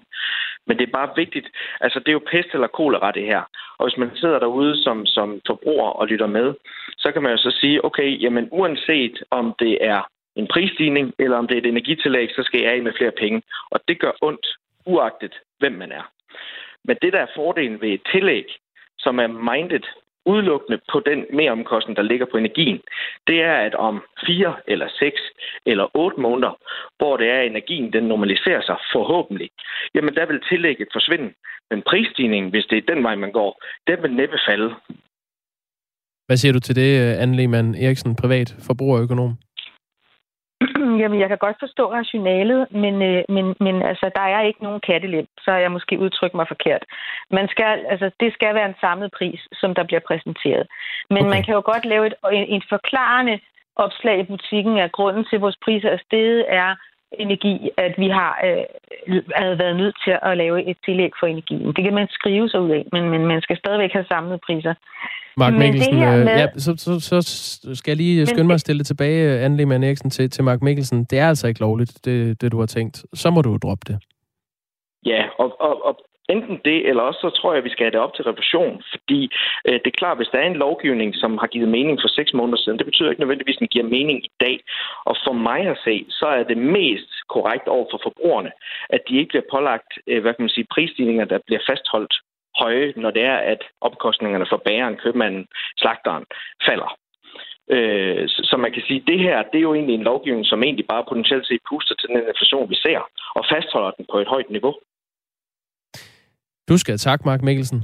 Speaker 19: Men det er bare vigtigt. Altså, det er jo pest eller kolera, det her. Og hvis man sidder derude som, som forbruger og lytter med, så kan man jo så sige, okay, jamen uanset om det er en prisstigning, eller om det er et energitillæg, så skal jeg af med flere penge. Og det gør ondt, uagtet hvem man er. Men det, der er fordelen ved et tillæg, som er mindet udelukkende på den meromkostning, der ligger på energien, det er, at om fire eller seks eller otte måneder, hvor det er, at energien den normaliserer sig forhåbentlig, jamen der vil tillægget forsvinde. Men prisstigningen, hvis det er den vej, man går, den vil næppe falde.
Speaker 1: Hvad siger du til det, Anne Lehmann Eriksen, privat forbrugerøkonom?
Speaker 20: Jamen, jeg kan godt forstå rationalet, men, øh, men, men altså, der er ikke nogen kattelem, så jeg måske udtrykt mig forkert. Man skal, altså, det skal være en samlet pris, som der bliver præsenteret. Men okay. man kan jo godt lave et, en, en forklarende opslag i butikken, at grunden til, at vores priser er steget, er energi, at vi har øh, havde været nødt til at lave et tillæg for energien. Det kan man skrive sig ud af, men, men man skal stadigvæk have samlede priser.
Speaker 1: Mark Mikkelsen, øh, med... ja, så, så, så skal jeg lige skynde mig at stille det tilbage, Anne Lehmann Eriksen, til, til Mark Mikkelsen. Det er altså ikke lovligt, det, det du har tænkt. Så må du droppe det.
Speaker 19: Ja, og, og, og enten det, eller også så tror jeg, at vi skal have det op til revision, fordi øh, det er klart, hvis der er en lovgivning, som har givet mening for seks måneder siden, det betyder ikke nødvendigvis, at den giver mening i dag. Og for mig at se, så er det mest korrekt over for forbrugerne, at de ikke bliver pålagt, øh, hvad kan man sige, prisstigninger, der bliver fastholdt høje, når det er, at opkostningerne for bageren, købmanden, slagteren falder. Øh, så man kan sige, at det her, det er jo egentlig en lovgivning, som egentlig bare potentielt set puster til den inflation, vi ser, og fastholder den på et højt niveau.
Speaker 1: Du skal tak, Mark Mikkelsen.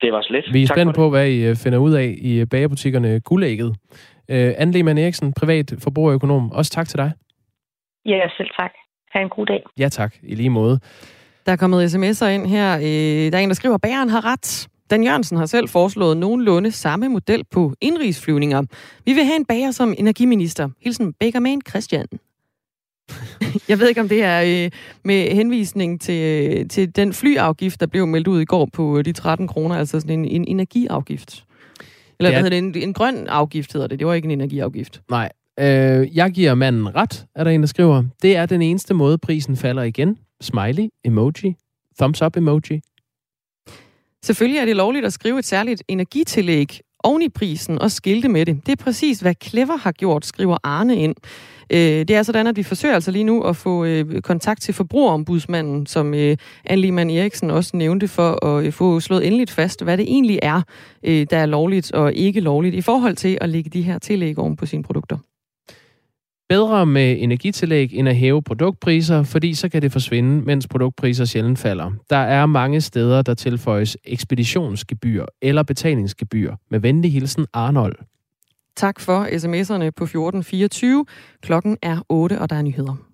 Speaker 19: Det var slet.
Speaker 1: Vi er spændt på, hvad I øh, finder ud af i øh, bagerbutikkerne Guldægget. Uh, Anne Lehmann Eriksen, privat forbrugerøkonom. Også tak til dig.
Speaker 20: Ja, selv tak. Ha' en god dag.
Speaker 1: Ja, tak. I lige måde.
Speaker 2: Der er kommet sms'er ind her. Der er en, der skriver, at bæren har ret. Dan Jørgensen har selv foreslået nogenlunde samme model på indrigsflyvninger. Vi vil have en bager som energiminister. Hilsen Bakerman Christian. Jeg ved ikke, om det er øh, med henvisning til, til den flyafgift, der blev meldt ud i går på de 13 kroner, altså sådan en, en energiafgift. Eller hvad hedder det? En, en grøn afgift hedder det. Det var ikke en energiafgift.
Speaker 1: Nej. Øh, jeg giver manden ret, er der en, der skriver. Det er den eneste måde, prisen falder igen. Smiley, emoji, thumbs up emoji.
Speaker 2: Selvfølgelig er det lovligt at skrive et særligt energitillæg oven i prisen og skilte med det. Det er præcis, hvad Clever har gjort, skriver Arne ind. Øh, det er sådan, at vi forsøger altså lige nu at få øh, kontakt til forbrugerombudsmanden, som øh, Anne Lehmann Eriksen også nævnte, for at øh, få slået endeligt fast, hvad det egentlig er, øh, der er lovligt og ikke lovligt i forhold til at lægge de her tillæg oven på sine produkter.
Speaker 1: Bedre med energitillæg end at hæve produktpriser, fordi så kan det forsvinde, mens produktpriser sjældent falder. Der er mange steder, der tilføjes ekspeditionsgebyr eller betalingsgebyr. Med venlig hilsen Arnold.
Speaker 2: Tak for sms'erne på 1424. Klokken er 8, og der er nyheder.